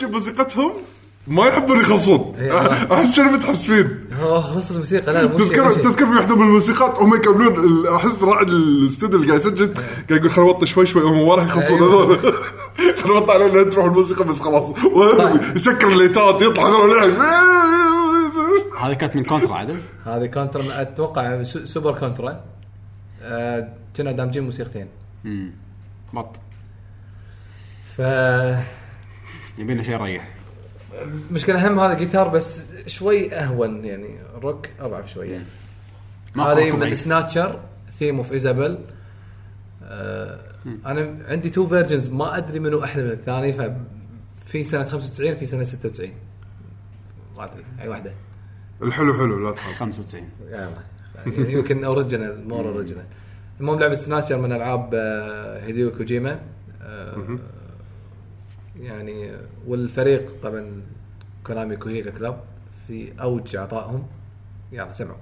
تجيب موسيقتهم؟ ما يحبون يخلصون احس شنو متحسفين؟ أوه خلصت الموسيقى. لا مو شيء تذكر. تذكر في واحدة من الموسيقات؟ هم يكملون أحس راعي الاستوديو اللي قاعد يسجل قاعد يقول خلينا نوطي شوي شوي هم ما راح يخلصون أيوه. هذول. خلينا نوطي عليه لين تروح الموسيقى بس خلاص. يسكر الليتات يطلع لعب. هذه كانت من Contra عدل هذه Contra أتوقع سو- Super Contra. آه، كنا دامجين موسيقتين. بط. ف يبينا شيء يريح. مشكلة هم هذا جيتار بس شوي أهون يعني روك أضعف شوية. ما هذا من. Snatcher theme of Izabel أنا عندي two versions ما أدري منو أحلى من الثاني ففي سنة 95 في سنة 96 الموسيقات هي أي واحدة. الحلو حلو لا تخاف. 95 يلا. يعني يمكن original more original المهم لعبة سناتشر من ألعاب هيديو كوجيما آه، يعني والفريق طبعا كونامي Kukeiha Club في أوج عطائهم يلا سمعوا.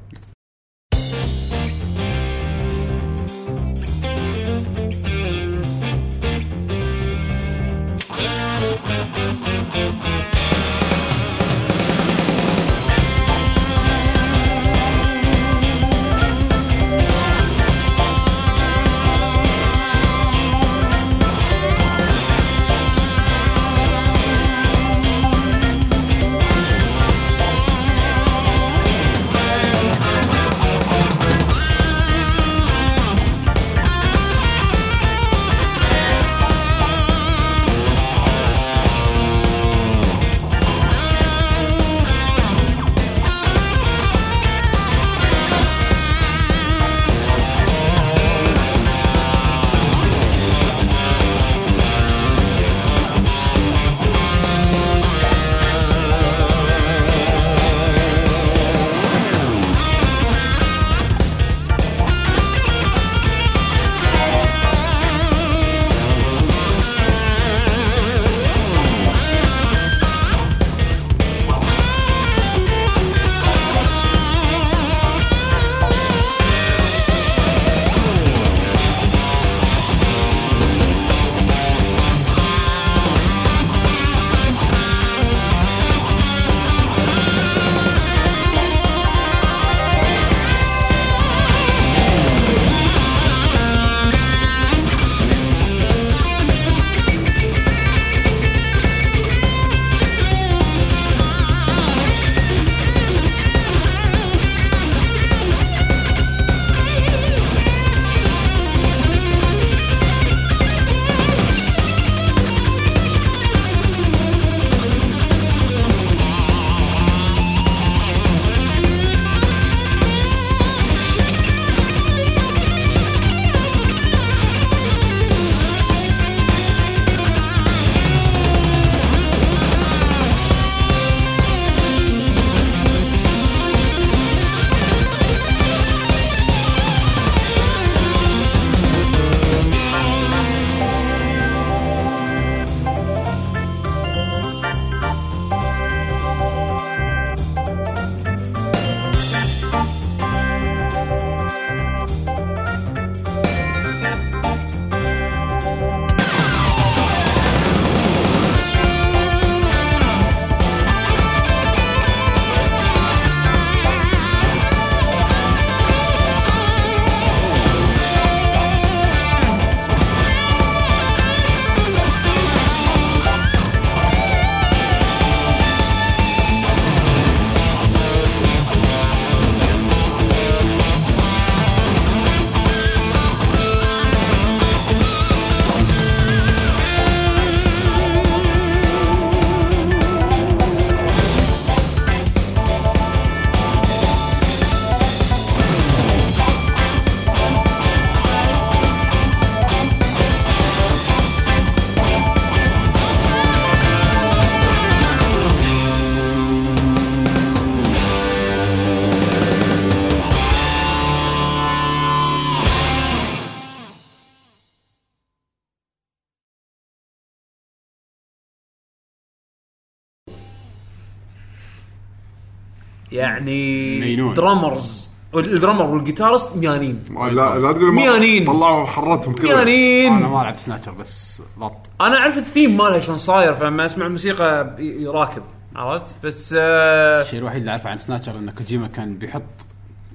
يعني ميانين. drummers ال drummer وال guitarist ميانين. لا لا تقول ما- ميانين. طلعوا حرتهم كذا أنا ميانين ما لعبت سناتشر بس but أنا أعرف الثيم مالها شلون صاير فلما أسمع الموسيقى يراكب. عرفت؟ بس آه الشيء الوحيد اللي أعرفه عن سناتشر إن كوجيما كان بيحط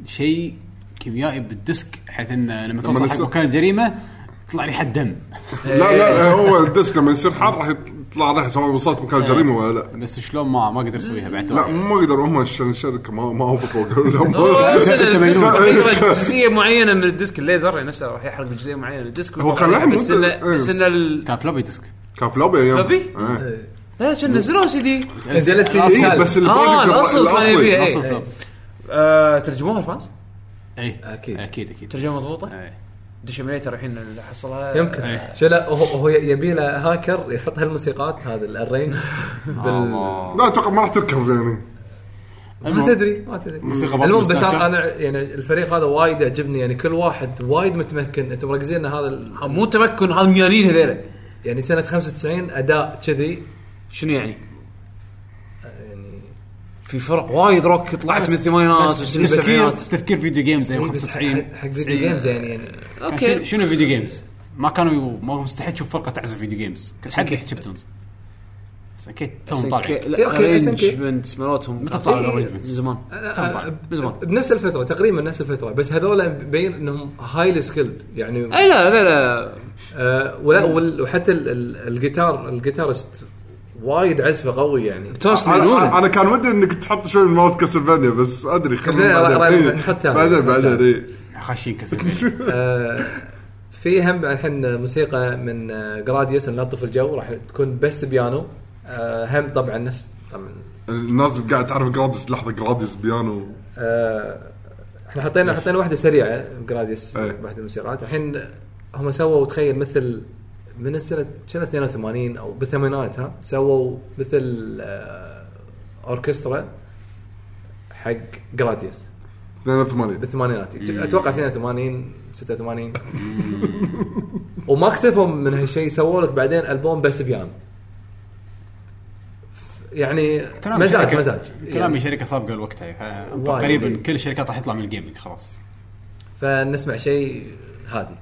شيء كيميائي بال disc بحيث انه لما توصل حق مكان الجريمة يطلع ريحة دم. لا لا هو ال disc لما يصير حار راح يطلع ريحة سواء وصلت مكان الجريمه ولا لا. بس شلون ما ما قدر يسويها بعد لا ما قدروا هم الش- الشركة ما ما وافقوا قالوا لهم جزئية معينة من ال disc الليزر نفسه راح يحرق جزئية معينة من ال disc. هو كان لعب بس انه بس إنه ال- كان floppy disk. كان floppy أيام floppy؟ إيه. لا شو نزلوه سي دي. نزلت سي. دي. إيه، بس آه ال project الأصل يبيع الأصلي. اصل إيه. floppy. آه، ترجموها ال fans؟ اي أكيد. أكيد أكيد. ترجمة مضبوطة؟ إيه. ديشيمينيتر الحين اللي حصلها. يمكن. إيه. شو لا هو, هو يبي له هاكر يحط هالموسيقات هذا ال arrange بال. لا أتوقع ما راح تركب يعني. ما تدري ما تدري. موسيقى المهم بس أنا يعني الفريق هذا وايد يعجبني يعني كل واحد وايد متمكن. أنتم مركزين إن هذا ال- مو تمكن هذا مليانين هذيلا يعني سنة 95 أداء كذي. شنو؟ يعني؟ في فرق وايد روك طلعت من الثمانينات وسنين تفكير video games إيه بس 95 حق- حق video games يعني يعني. أوكي. شنو- video games؟ ما كانوا ما مستحيل تشوف فرقة تعزف video games كل حد يحكي chiptunes بس أكيد توهم طالعين إيه، أوكي، بس أوكي. ال arrangement مالتهم متى كانت طلعوا من؟ زمان. توهم طالعين. من زمان. بنفس الفترة تقريبا نفس الفترة بس هذول مبين إنهم highly skilled يعني اي لا لا لا. آه ولا وحتى ال- ال- الجيتار ال guitarist وايد عزفه قوي يعني. توست أنا مجنون أنا كان ودي إنك تحط شوي من مواد كاسلفانيا بس أدري خلنا كاسلفانيا بعدين. بعدين إيه. خاشين كسر آه في هم الحين موسيقى من جراديوس نلطف الجو راح تكون بس بيانو. آه هم طبعا نفس طبعا. الناس قاعد تعرف جراديوس لحظة جراديوس بيانو. آه إحنا حطينا حطينا واحدة سريعة جراديوس. واحدة من الموسيقات. الحين هم سووا تخيل مثل من السنة كان 82 أو بالثمانينات ها سووا مثل آه أوركسترا حق جراديوس 82 بالثمانينات أتوقع 82 86 وما اكتفوا من هالشيء سووا لك بعدين ألبوم بس بيانو. يعني مزاج مزاج. كلامي يعني شركة سابقة لوقتها وايد. تقريبا كل الشركات راح يطلع من الجيمنج خلاص. فنسمع شيء هادي.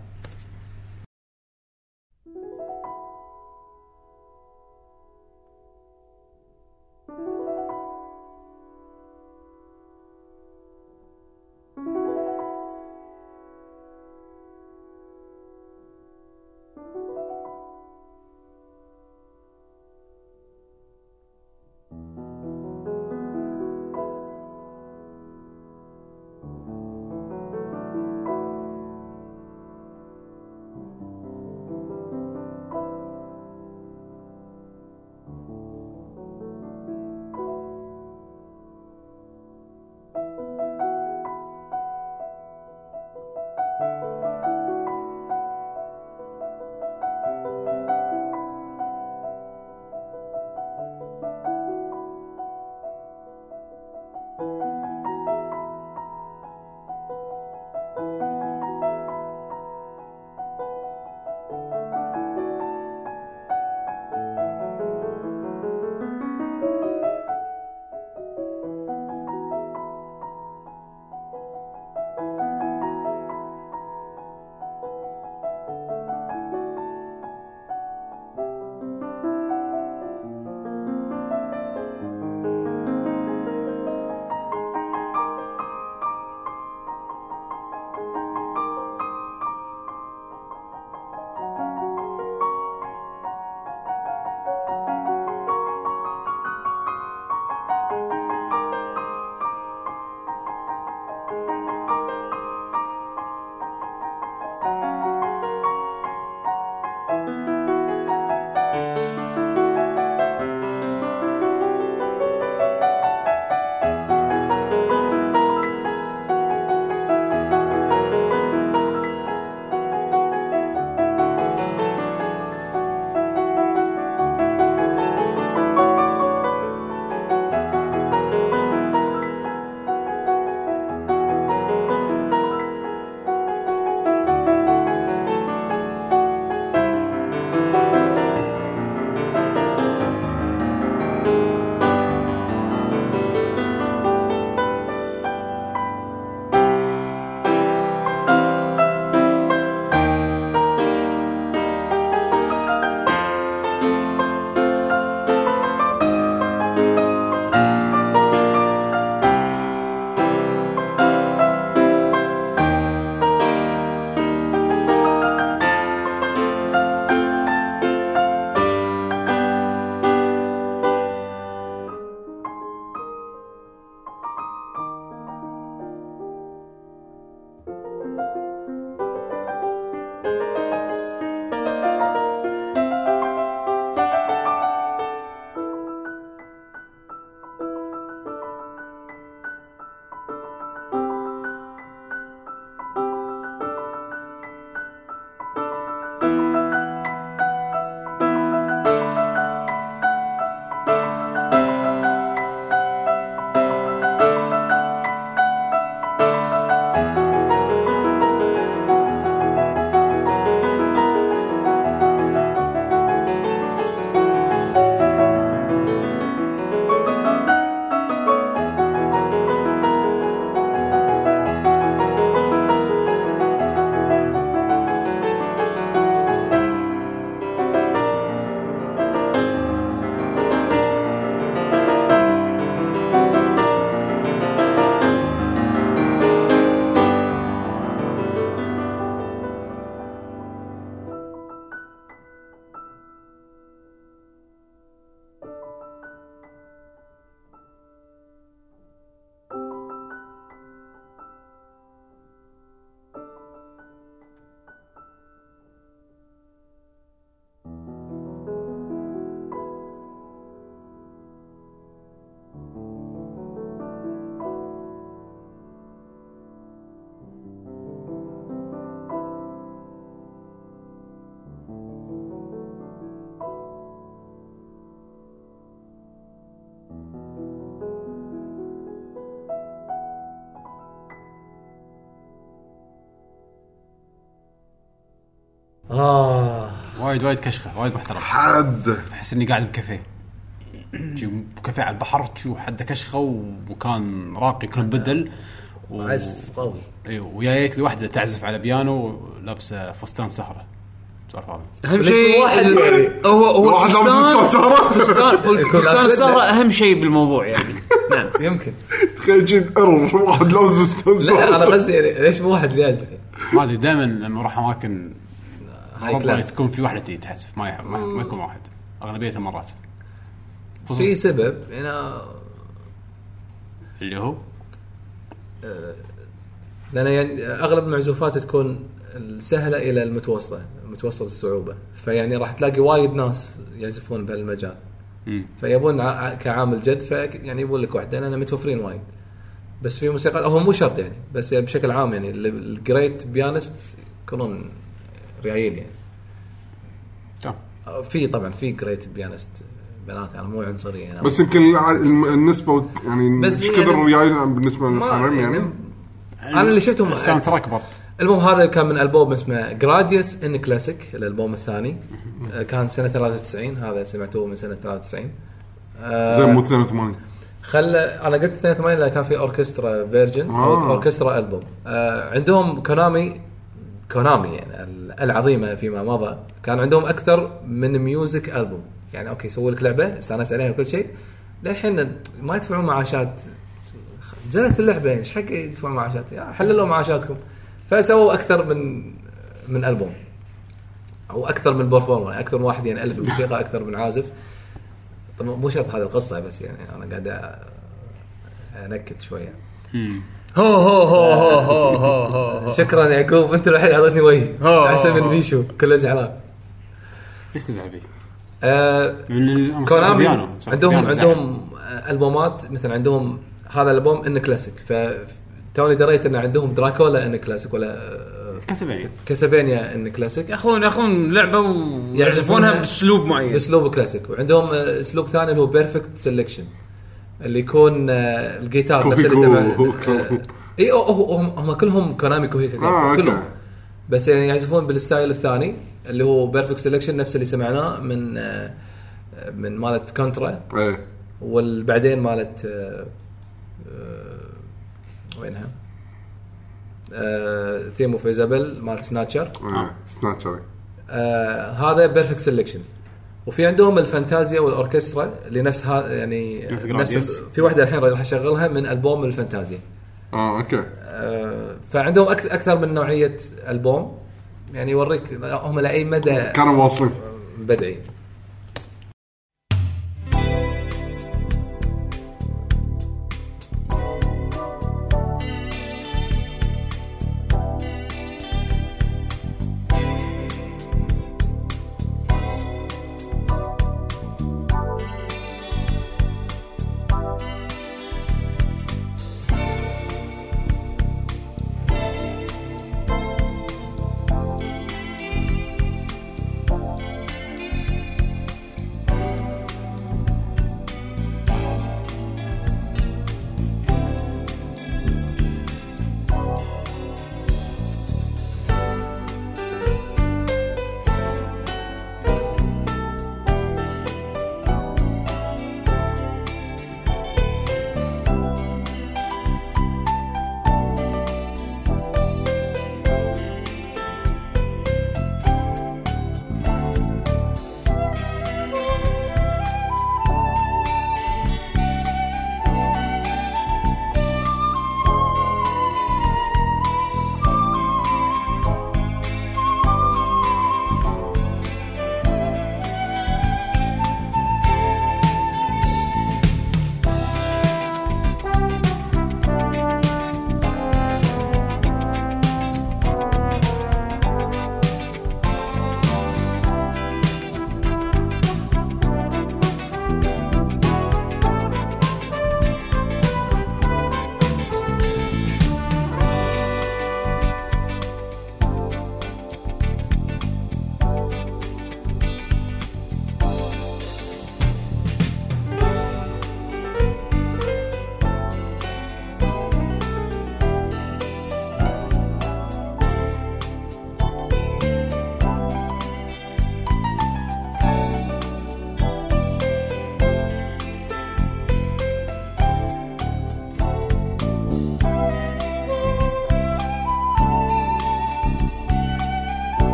وايد وايد كشخة وايد محترم. حد. أحس إني قاعد بكافيه. شي كافيه على البحر تشوف حده كشخة ومكان راقي كله مبدل و... عزف قوي. أيوه ويايت لي واحدة تعزف على بيانو لابسه فستان سهرة. أهم شيء واحد يعني؟ هو هو. فستان يكون فستان أسود. السهره أهم شيء بالموضوع يعني. نعم. يمكن. تخيل جيب error واحد لابس أستاذ لا أنا قصدي يعني ليش مو واحد اللي يعزف ما أدري دائما لما أروح أماكن high class. تكون في واحدة تجي تعزف ما يح- ما, ما يكون واحد. اغلبيه المرات في سبب أنا اللي هو؟ لأن يعني أغلب المعزوفات تكون سهله إلى المتوسطة متوسطة الصعوبة. فيعني راح تلاقي وايد ناس يعزفون بهالمجال. فيبون كعامل جد في يعني يبون لك واحدة لأن متوفرين وايد. بس في موسيقى هو مو شرط يعني بس يعني بشكل عام يعني ال- ال great pianist يكونون ريايل يعني تمام في طبعا في great pianist بنات أنا مو عنصري يعني. بس يمكن النسبة يعني بس مش يعني- كثر ريايل بالنسبة ما- للحرم يعني. أنا اللي شفتهم ال soundtrack but. المهم هذا كان من ألبوم اسمه Gradius in Classic الألبوم الثاني. آه، كان سنة 93 هذا سمعتوه من سنة 93 آه، زين مو 82 خلى أنا قلت 82 لأن كان في orchestra version آه. أوركسترا ألبوم. آه عندهم كونامي كونامي يعني ال- العظيمة فيما مضى. كان عندهم أكثر من music album يعني أوكي سووا لك لعبة استأنس عليها وكل شيء. للحين ما يدفعون معاشات. نزلت اللعبة يعني إيش حق يدفعون معاشات؟ حللوا معاشاتكم. فسووا أكثر من من ألبوم. أو أكثر من performer يعني أكثر من واحد يعني ألف الموسيقى أكثر من عازف. طبعا مو شرط هذه القصة بس يعني أنا قاعد أنكت شوية. هو هو هو هو هو هو يعقوب أنت الوحيد أعطيتني وجه أحسن من ميشو كله زعلان. ليش تزعل فيه؟ آه، كونامي عندهم عندهم ألبومات مثلا عندهم هذا البوم in Classic. فتوني دريت إن عندهم Dracula in Classic ولا آه، كاسلفينيا. Castlevania in Classic. ياخذون ياخذون لعبة ويعزفونها بأسلوب معين. بأسلوب كلاسيك. وعندهم آه، أسلوب ثاني اللي هو Perfect Selection اللي يكون آه، الجيتار نفس اللي. سمع آه، اي هم هم كلهم كونامي Kukeiha آه، أوكي. كلهم. بس يعني يعزفون بال style الثاني اللي هو Perfect Selection نفس اللي سمعناه من آه، من مالت كونترا إيه. والبعدين مالت آه، آه، وينها؟ Theme of Isabelle مالت سناتشر سناتشر آه هذا Perfect Selection وفي عندهم الفانتازيا والأوركسترا اللي نفس هذا يعني نفس. في واحدة الحين راح أشغلها من ألبوم الفانتازيا. آه أوكي. آه فعندهم أك- أكثر من نوعية ألبوم. يعني يوريك هم لأي مدى كانوا واصلين. بدعي.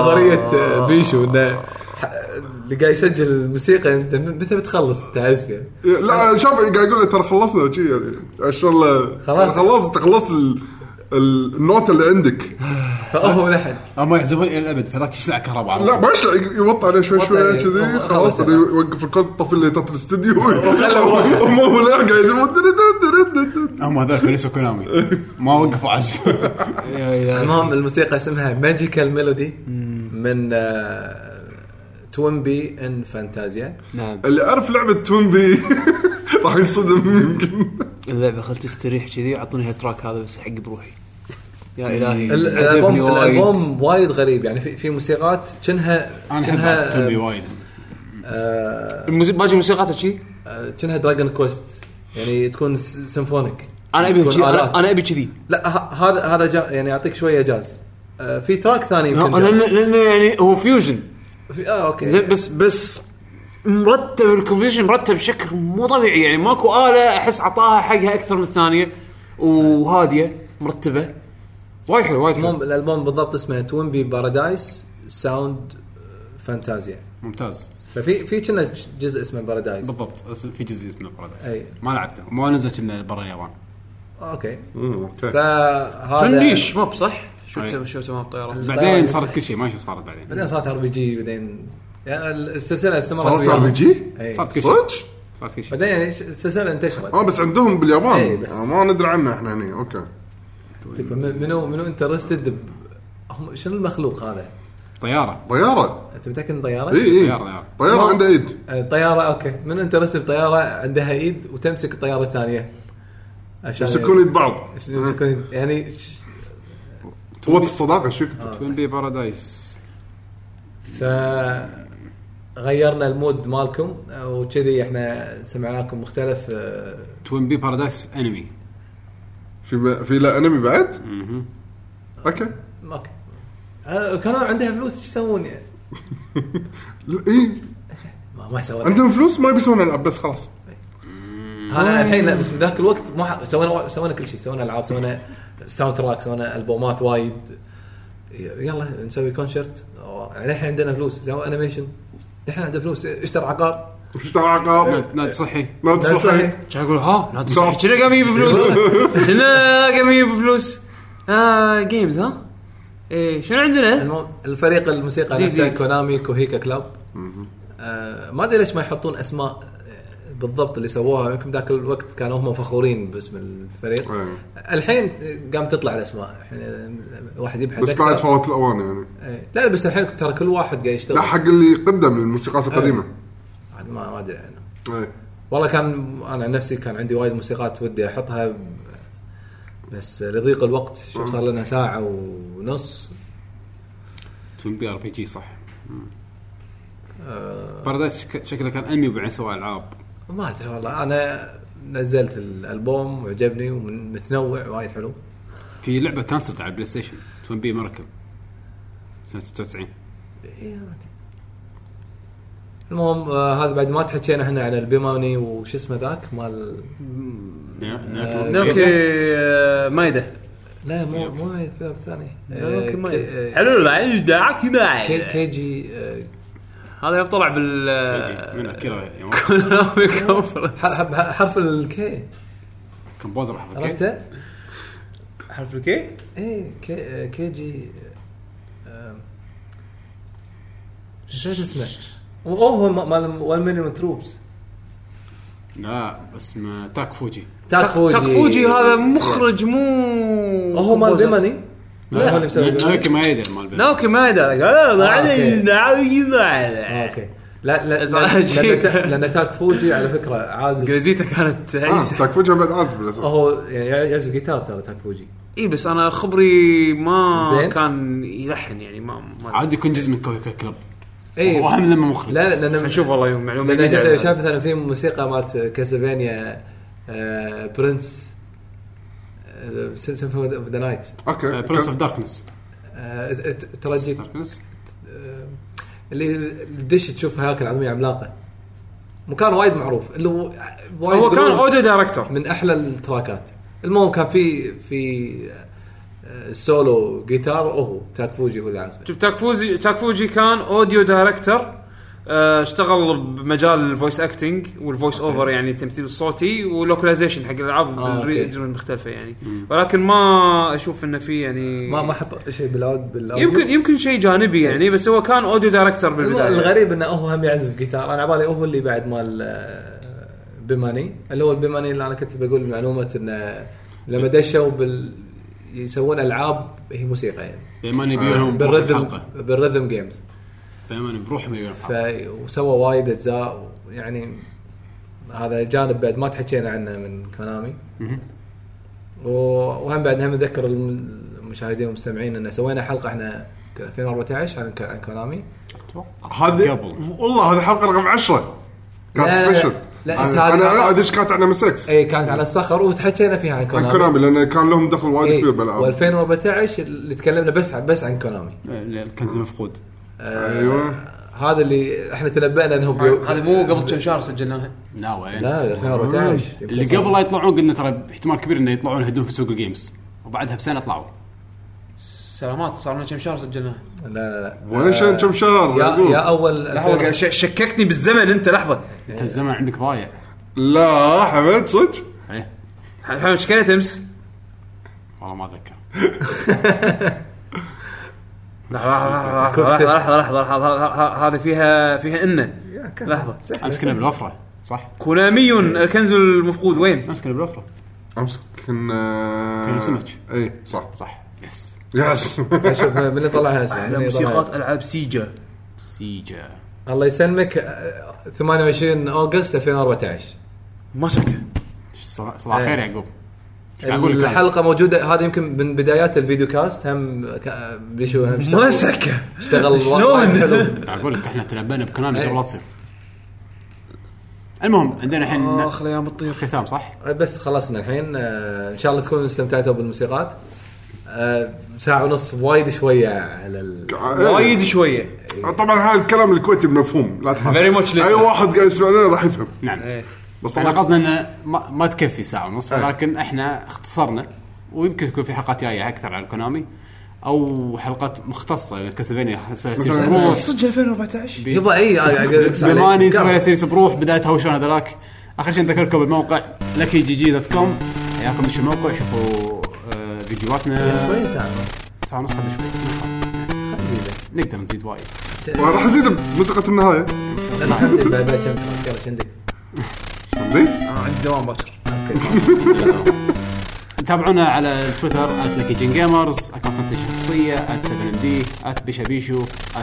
نظرية آه، بيشو إنه ح- اللي قاعد يسجل الموسيقى أنت متى بتخلص؟ تعز فيها؟ لا شوف قاعد يقول لي ترى خلصنا شي يعني. شغل خلاص. خلاص. انت خلصت ال- ال- النوت اللي عندك. فهو لحن هم يحذفون إلى الأبد فذاك يشلع كهرباء لا. ما يشلع يوطي عليه شوي شوي. كذي هو- خلاص. يوقف الكل طفي الليتات الاستديو. وخله هم هم قاعد يسوون. هم هذول فلسوا كونامي. ما وقفوا عزف المهم الموسيقى اسمها Magical Melody من TwinBee إن فانتازيا نعم. اللي عرف لعبة تومبي راح ينصدم يمكن. اللعبة خل تستريح كذي اعطوني هالتراك هذا بس حق بروحي. يا إلهي الالبوم وايد. الألبوم وايد غريب. يعني في في موسيقات كأنها أنا أحب تومبي وايد. آه، الموسي- باقي موسيقاتها شي؟ آه، كأنها Dragon Quest يعني تكون symphonic أنا أبي. أنا أنا أبي كذي. لا هذا هذا جا يعني يعطيك شوية جاز آه، في track ثاني يمكن لأنه. لأنه يعني هو fusion في آه okay. زين بس بس مرتب ال composition مرتب بشكل مو طبيعي. يعني ماكو آلة أحس عطاها حقها أكثر من الثانية وهادية مرتبة. وايد حلو وايد المهم حلو الألبوم بالضبط اسمه TwinBee Paradise sound فانتازيا ممتاز. ففي في كنا جزء اسمه بارادايس بالضبط. في جزء اسمه بارادايس أي. ما لعبته. ما نزل كنا برا اليابان. أوكي. فهذا تنديش ماب صح؟ شو أي. تسوي شو تسوي ماب طيارات بعدين صارت كل شيء ما شو صارت بعدين بعدين صارت ار بي جي بعدين يعني السلسلة استمرت صارت. ار بي جي؟ أي. صارت كل شيء صدق؟ صارت كل شيء بعدين يعني ش- السلسلة انتشرت آه بس عندهم باليابان إيه، بس. آه، ما ندري عنه إحنا هني أوكي منو منو انترستد. هم شنو المخلوق هذا؟ طيارة طيارة أنت متأكد إنه طيارة؟ اي اي طيارة، طيارة. طيارة ما- عنده إيد آه، طيارة okay من interested بطيارة عندها إيد وتمسك الطيارة الثانية عشان يمسكون إيد بعض يمسكون يد- يعني قوه الصداقه شو كنت TwinBee Paradise ف غيرنا ال mood مالكم وكذي إحنا سمعناكم مختلف آه، TwinBee Paradise انمي في في لا انمي بعد؟ okay. okay. آه، كانوا عندها فلوس إيش يسوون؟ يعني؟ اي ما, ما يسوون. عندهم فلوس؟ ما يبي ألعاب بس خلاص. هذا الحين لا بس بذاك الوقت ما سوينا سوينا كل شيء سوينا ألعاب سوينا soundtrack سوينا البومات وايد يلا نسوي concert يعني الحين عندنا فلوس. سوي animation الحين عندنا فلوس. اشترى عقار. اشترى عقار نادي صحي تصحي. صحيح. كان أقول؟ ها؟ لا صح. تصحي كونامي يجيب فلوس؟ كونامي يجيب فلوس؟ آه games ها؟ إيه شنو عندنا؟ المهم الفريق الموسيقى نفسه. Konami Kukeiha Club آه ما أدري ليش ما يحطون أسماء. بالضبط اللي سووها يمكن ذاك الوقت كانوا هم فخورين باسم الفريق. إيه. الحين قام تطلع الأسماء. الحين الواحد يبحث بس. بعد فوت الاوان يعني. إيه. لا لا بس الحين ترى كل واحد قاعد يشتغل. لا حق اللي قدم الموسيقات القديمة. عاد ما ما أدري عنه إيه. والله كان أنا عن نفسي كان عندي وايد موسيقات ودي أحطها بس لضيق الوقت شوف صار لنا ساعة ونص. TwinBee RPG صح. آه. Paradise شك- شكله كان انمي وبعدين سوى ألعاب. ما أدري والله أنا نزلت الألبوم وعجبني ومتنوع وايد حلو. في لعبة cancelled على البلاي ستيشن TwinBee Miracle سنه 96 إيه،. المهم آه هذا بعد ما تحكينا إحنا عن البيماني وش اسمه ذاك مال نوكي آه، مايده لا مو مو الثاني ثاني نوكي آه، مايده حلو لا دعك كي- مايده كي جي آه، هذا يوم طلع بال من اكيرا يوم- كونامي كونفرنس حرف الكي كومبوزر حرف الكي. عرفته؟ حرف الكي إيه كي كي جي نسيت اسمه؟ أوه مال 1 مليون تروبس لا اسمه تاك فوجي تاك فوجي تاك فوجي هذا مخرج مو هو مال بيماني لا. هو اللي مسوي نا- ناوكي مايدا مال بي. نوكي مايده قال آه، أوكي. معليش ناوي آه، مايده أوكي. لا لا لأن تاك فوجي على فكرة عازف. إنجليزيته كانت آه عيسى. تاك وجهه بعد عازف للاسف هو يعني يعزف جيتار ترى تاك فوجي. إي بس أنا خبري ما زين. كان يلحن يعني ما, ما عادي يكون جزء من كويكا كلب. إي. واهم لما مخرج لا لا لأن نشوف والله يوم معلومة لأن جديدة شا- على شايف مثلا في موسيقى مالت كاسلفينيا آه، برنس. سيمفوني اوف ذا نايت أوكي برنس اوف داركنس داركنس آه، اللي الدش تشوف هياكل عظميه عملاقة. مكان وايد معروف. اللي هو وايد هو كان audio director. من أحلى ال tracks. المهم كان في في ال solo guitar هو Tak Fujii هو اللي عازفه شوف Tak Fujii Tak Fujii كان audio director. آه، اشتغل بمجال ال voice acting وال voice over يعني التمثيل الصوتي و localization حق الألعاب آه،. بال region المختلفه يعني. ولكن ما أشوف إنه في يعني ما ما حط شيء بالاود بال audio؟ يمكن يمكن شيء جانبي يعني بس هو كان audio director بالبداية. الغريب إنه هو هم يعزف جيتار. أنا على بالي هو اللي بعد مال آه، بيماني اللي هو البيماني اللي أنا كنت بقول معلومه إنه لما دشوا بال يسوون ألعاب هي موسيقى يعني. بما يبيعون بالرذم بالرذم بالرذم جيمز بما بروحهم يبيعون ف وسوى وايد أجزاء يعني هذا جانب بعد ما تحكينا عنه من كونامي و- وهم بعد هم نذكر الم- المشاهدين والمستمعين ان سوينا حلقة إحنا 2014 عن عن كونامي هذه قبل. والله هذه حلقة رقم 10 كانت سبيشل لا، أنا بس هذه- أنا أدري إيش كانت عن ام اس 6 اي كانت على الصخر وتحكينا فيها عن عن كونامي كونامي لأن كان لهم دخل وايد إيه كبير بالألعاب. و2014 اللي تكلمنا بس عن بس عن كونامي الكنز المفقود أيوه. هذا اللي إحنا تنبأنا إنه بيو... هذا مو قبل كم شهر سجلناها لا وين؟ لا 2014 اللي قبل لا يطلعون قلنا ترى احتمال كبير إنه يطلعون يهدون في سوق الجيمز. وبعدها بسنة طلعوا. سلامات صار لنا كم شهر سجلناها لا لا لا. وين شان كم شهر؟ يا؟ يا أول لحظة قاعد ش- شككني بالزمن أنت لحظة. أنت الزمن عندك ضايع. لا حمد صدق. إيه. محمد إيش كلت أمس؟ والله ما أتذكر. لحظة لحظة لحظة هذه فيها فيها إنه. لحظة. امس كنا بالوفرة صح؟ كونامي الكنز المفقود وين؟ امس كنا بالوفرة. امس كنا كنا سمك. إي صح. صح. يس. يس. شوف من اللي طلعها من اللي موسيقات. ألعاب سيجا. سيجا. الله يسلمك. آه، 28 اوغست 2014 مسكة. صباح صباح. الخير يعقوب. الحلقة موجودة هذه يمكن من بدايات الفيديو كاست هم بيشو هم اشتغل مسكه اشتغل شلون؟ أقول لك إحنا تنبأنا بكونامي إيه. قبل لا تصير. المهم عندنا الحين آخ الأيام تطير ختام صح؟ بس خلصنا الحين. آه، إن شاء الله تكونوا استمتعتوا بالموسيقات. آه، ساعة ونص وايد شوية على ال... وايد شوية. طبعا هذا الكلام الكويتي مفهوم لا تخاف Very much أي واحد قاعد يسمع لنا راح يفهم. نعم. إيه. بس طبعا قصدنا إنه ما, ما تكفي ساعة ونص إيه. ولكن إحنا اختصرنا ويمكن يكون في حلقات جاية أكثر على كونامي أو حلقات مختصة كاسلفينيا نسوي series بروح. صدق 2014 يبا إي اقص بماني نسوي سيريس بروح بداية هوشون هذاك. آخر شيء نذكركم بالموقع لكي جي جي دوت كوم. حياكم دشوا الموقع شوفوا آه، فيديوهاتنا. شوي ساعة ونص. ساعة ونص شوي. نقدر نزيد وايد. راح نزيد بموسيقى النهاية. لا نزيد بعد بعد كم يلا إيش عندك؟ زين آه، عندي دوام باكر تابعونا على التويتر @لكي جين جيمرز اكونتاتي الشخصيه @7md @بيشابيشو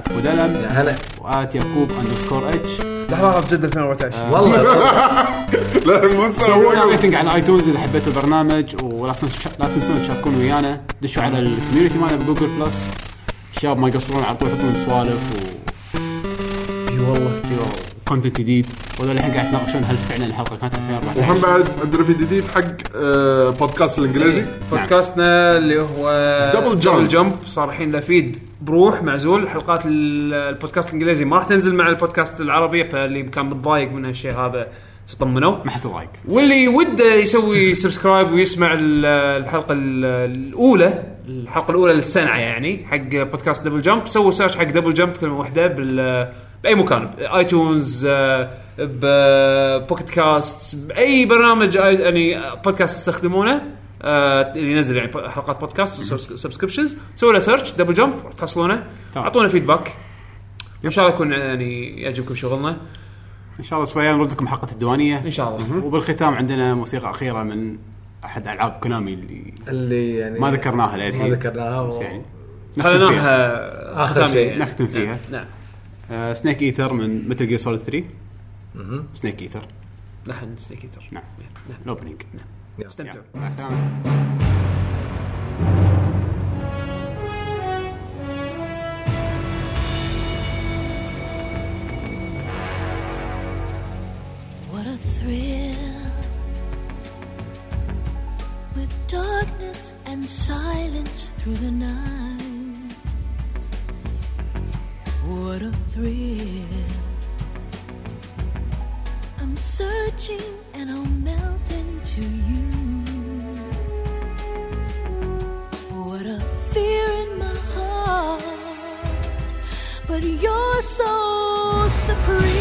@بودلم يا هلا. و at يعقوب underscore H لحظة لحظة بجد 2014 والله. لا مو سووا rating على iTunes إذا حبيتوا البرنامج ولا تنسوا لا تنسون تشاركون ويانا. دشوا على ال community مالنا ب Google Plus الشباب ما يقصرون على طول يحطون سوالف و إي والله. content جديد وهذول الحين قاعد يتناقشون هل فعلا الحلقة كانت 2014 وهم بعد عندنا في جديد حق آه، بودكاست الإنجليزي. بودكاستنا اللي هو Double Jump. Double Jump صار الحين له feed بروح معزول. حلقات ال- البودكاست الإنجليزي ما راح تنزل مع البودكاست العربي فاللي كان متضايق من هالشيء هذا تطمنوا. ما حتضايق واللي وده يسوي subscribe ويسمع ال- الحلقة ال- الأولى الحلقة الأولى للسنة يعني حق podcast Double Jump سووا search حق Double Jump كلمة واحدة بال بأي مكان ب iTunes آه، ب Pocket Casts بأي برنامج آي- يعني بودكاست تستخدمونه آه، اللي ينزل يعني حلقات بودكاست subscriptions سووا له search Double Jump راح تحصلونه. أعطونا feedback إن شاء الله يكون يعني يعجبكم شغلنا. إن شاء الله أسبوعين نرد لكم حلقة الديوانية. إن شاء الله. وبالختام عندنا موسيقى أخيرة من أحد ألعاب كونامي اللي اللي يعني ما ذكرناها ما للحين ذكرناها و... بس يعني نختم فيها. خليناها ختام شيء. نختم فيها. نعم. آه Snake Eater من Metal Gear Solid 3 Snake Eater نحن Snake Eater نعم. ال opening استمتعوا. مع السلامة. What a thrill. With darkness and silence through the night. searching and I'll melt into you. What a fear in my heart, but you're so supreme.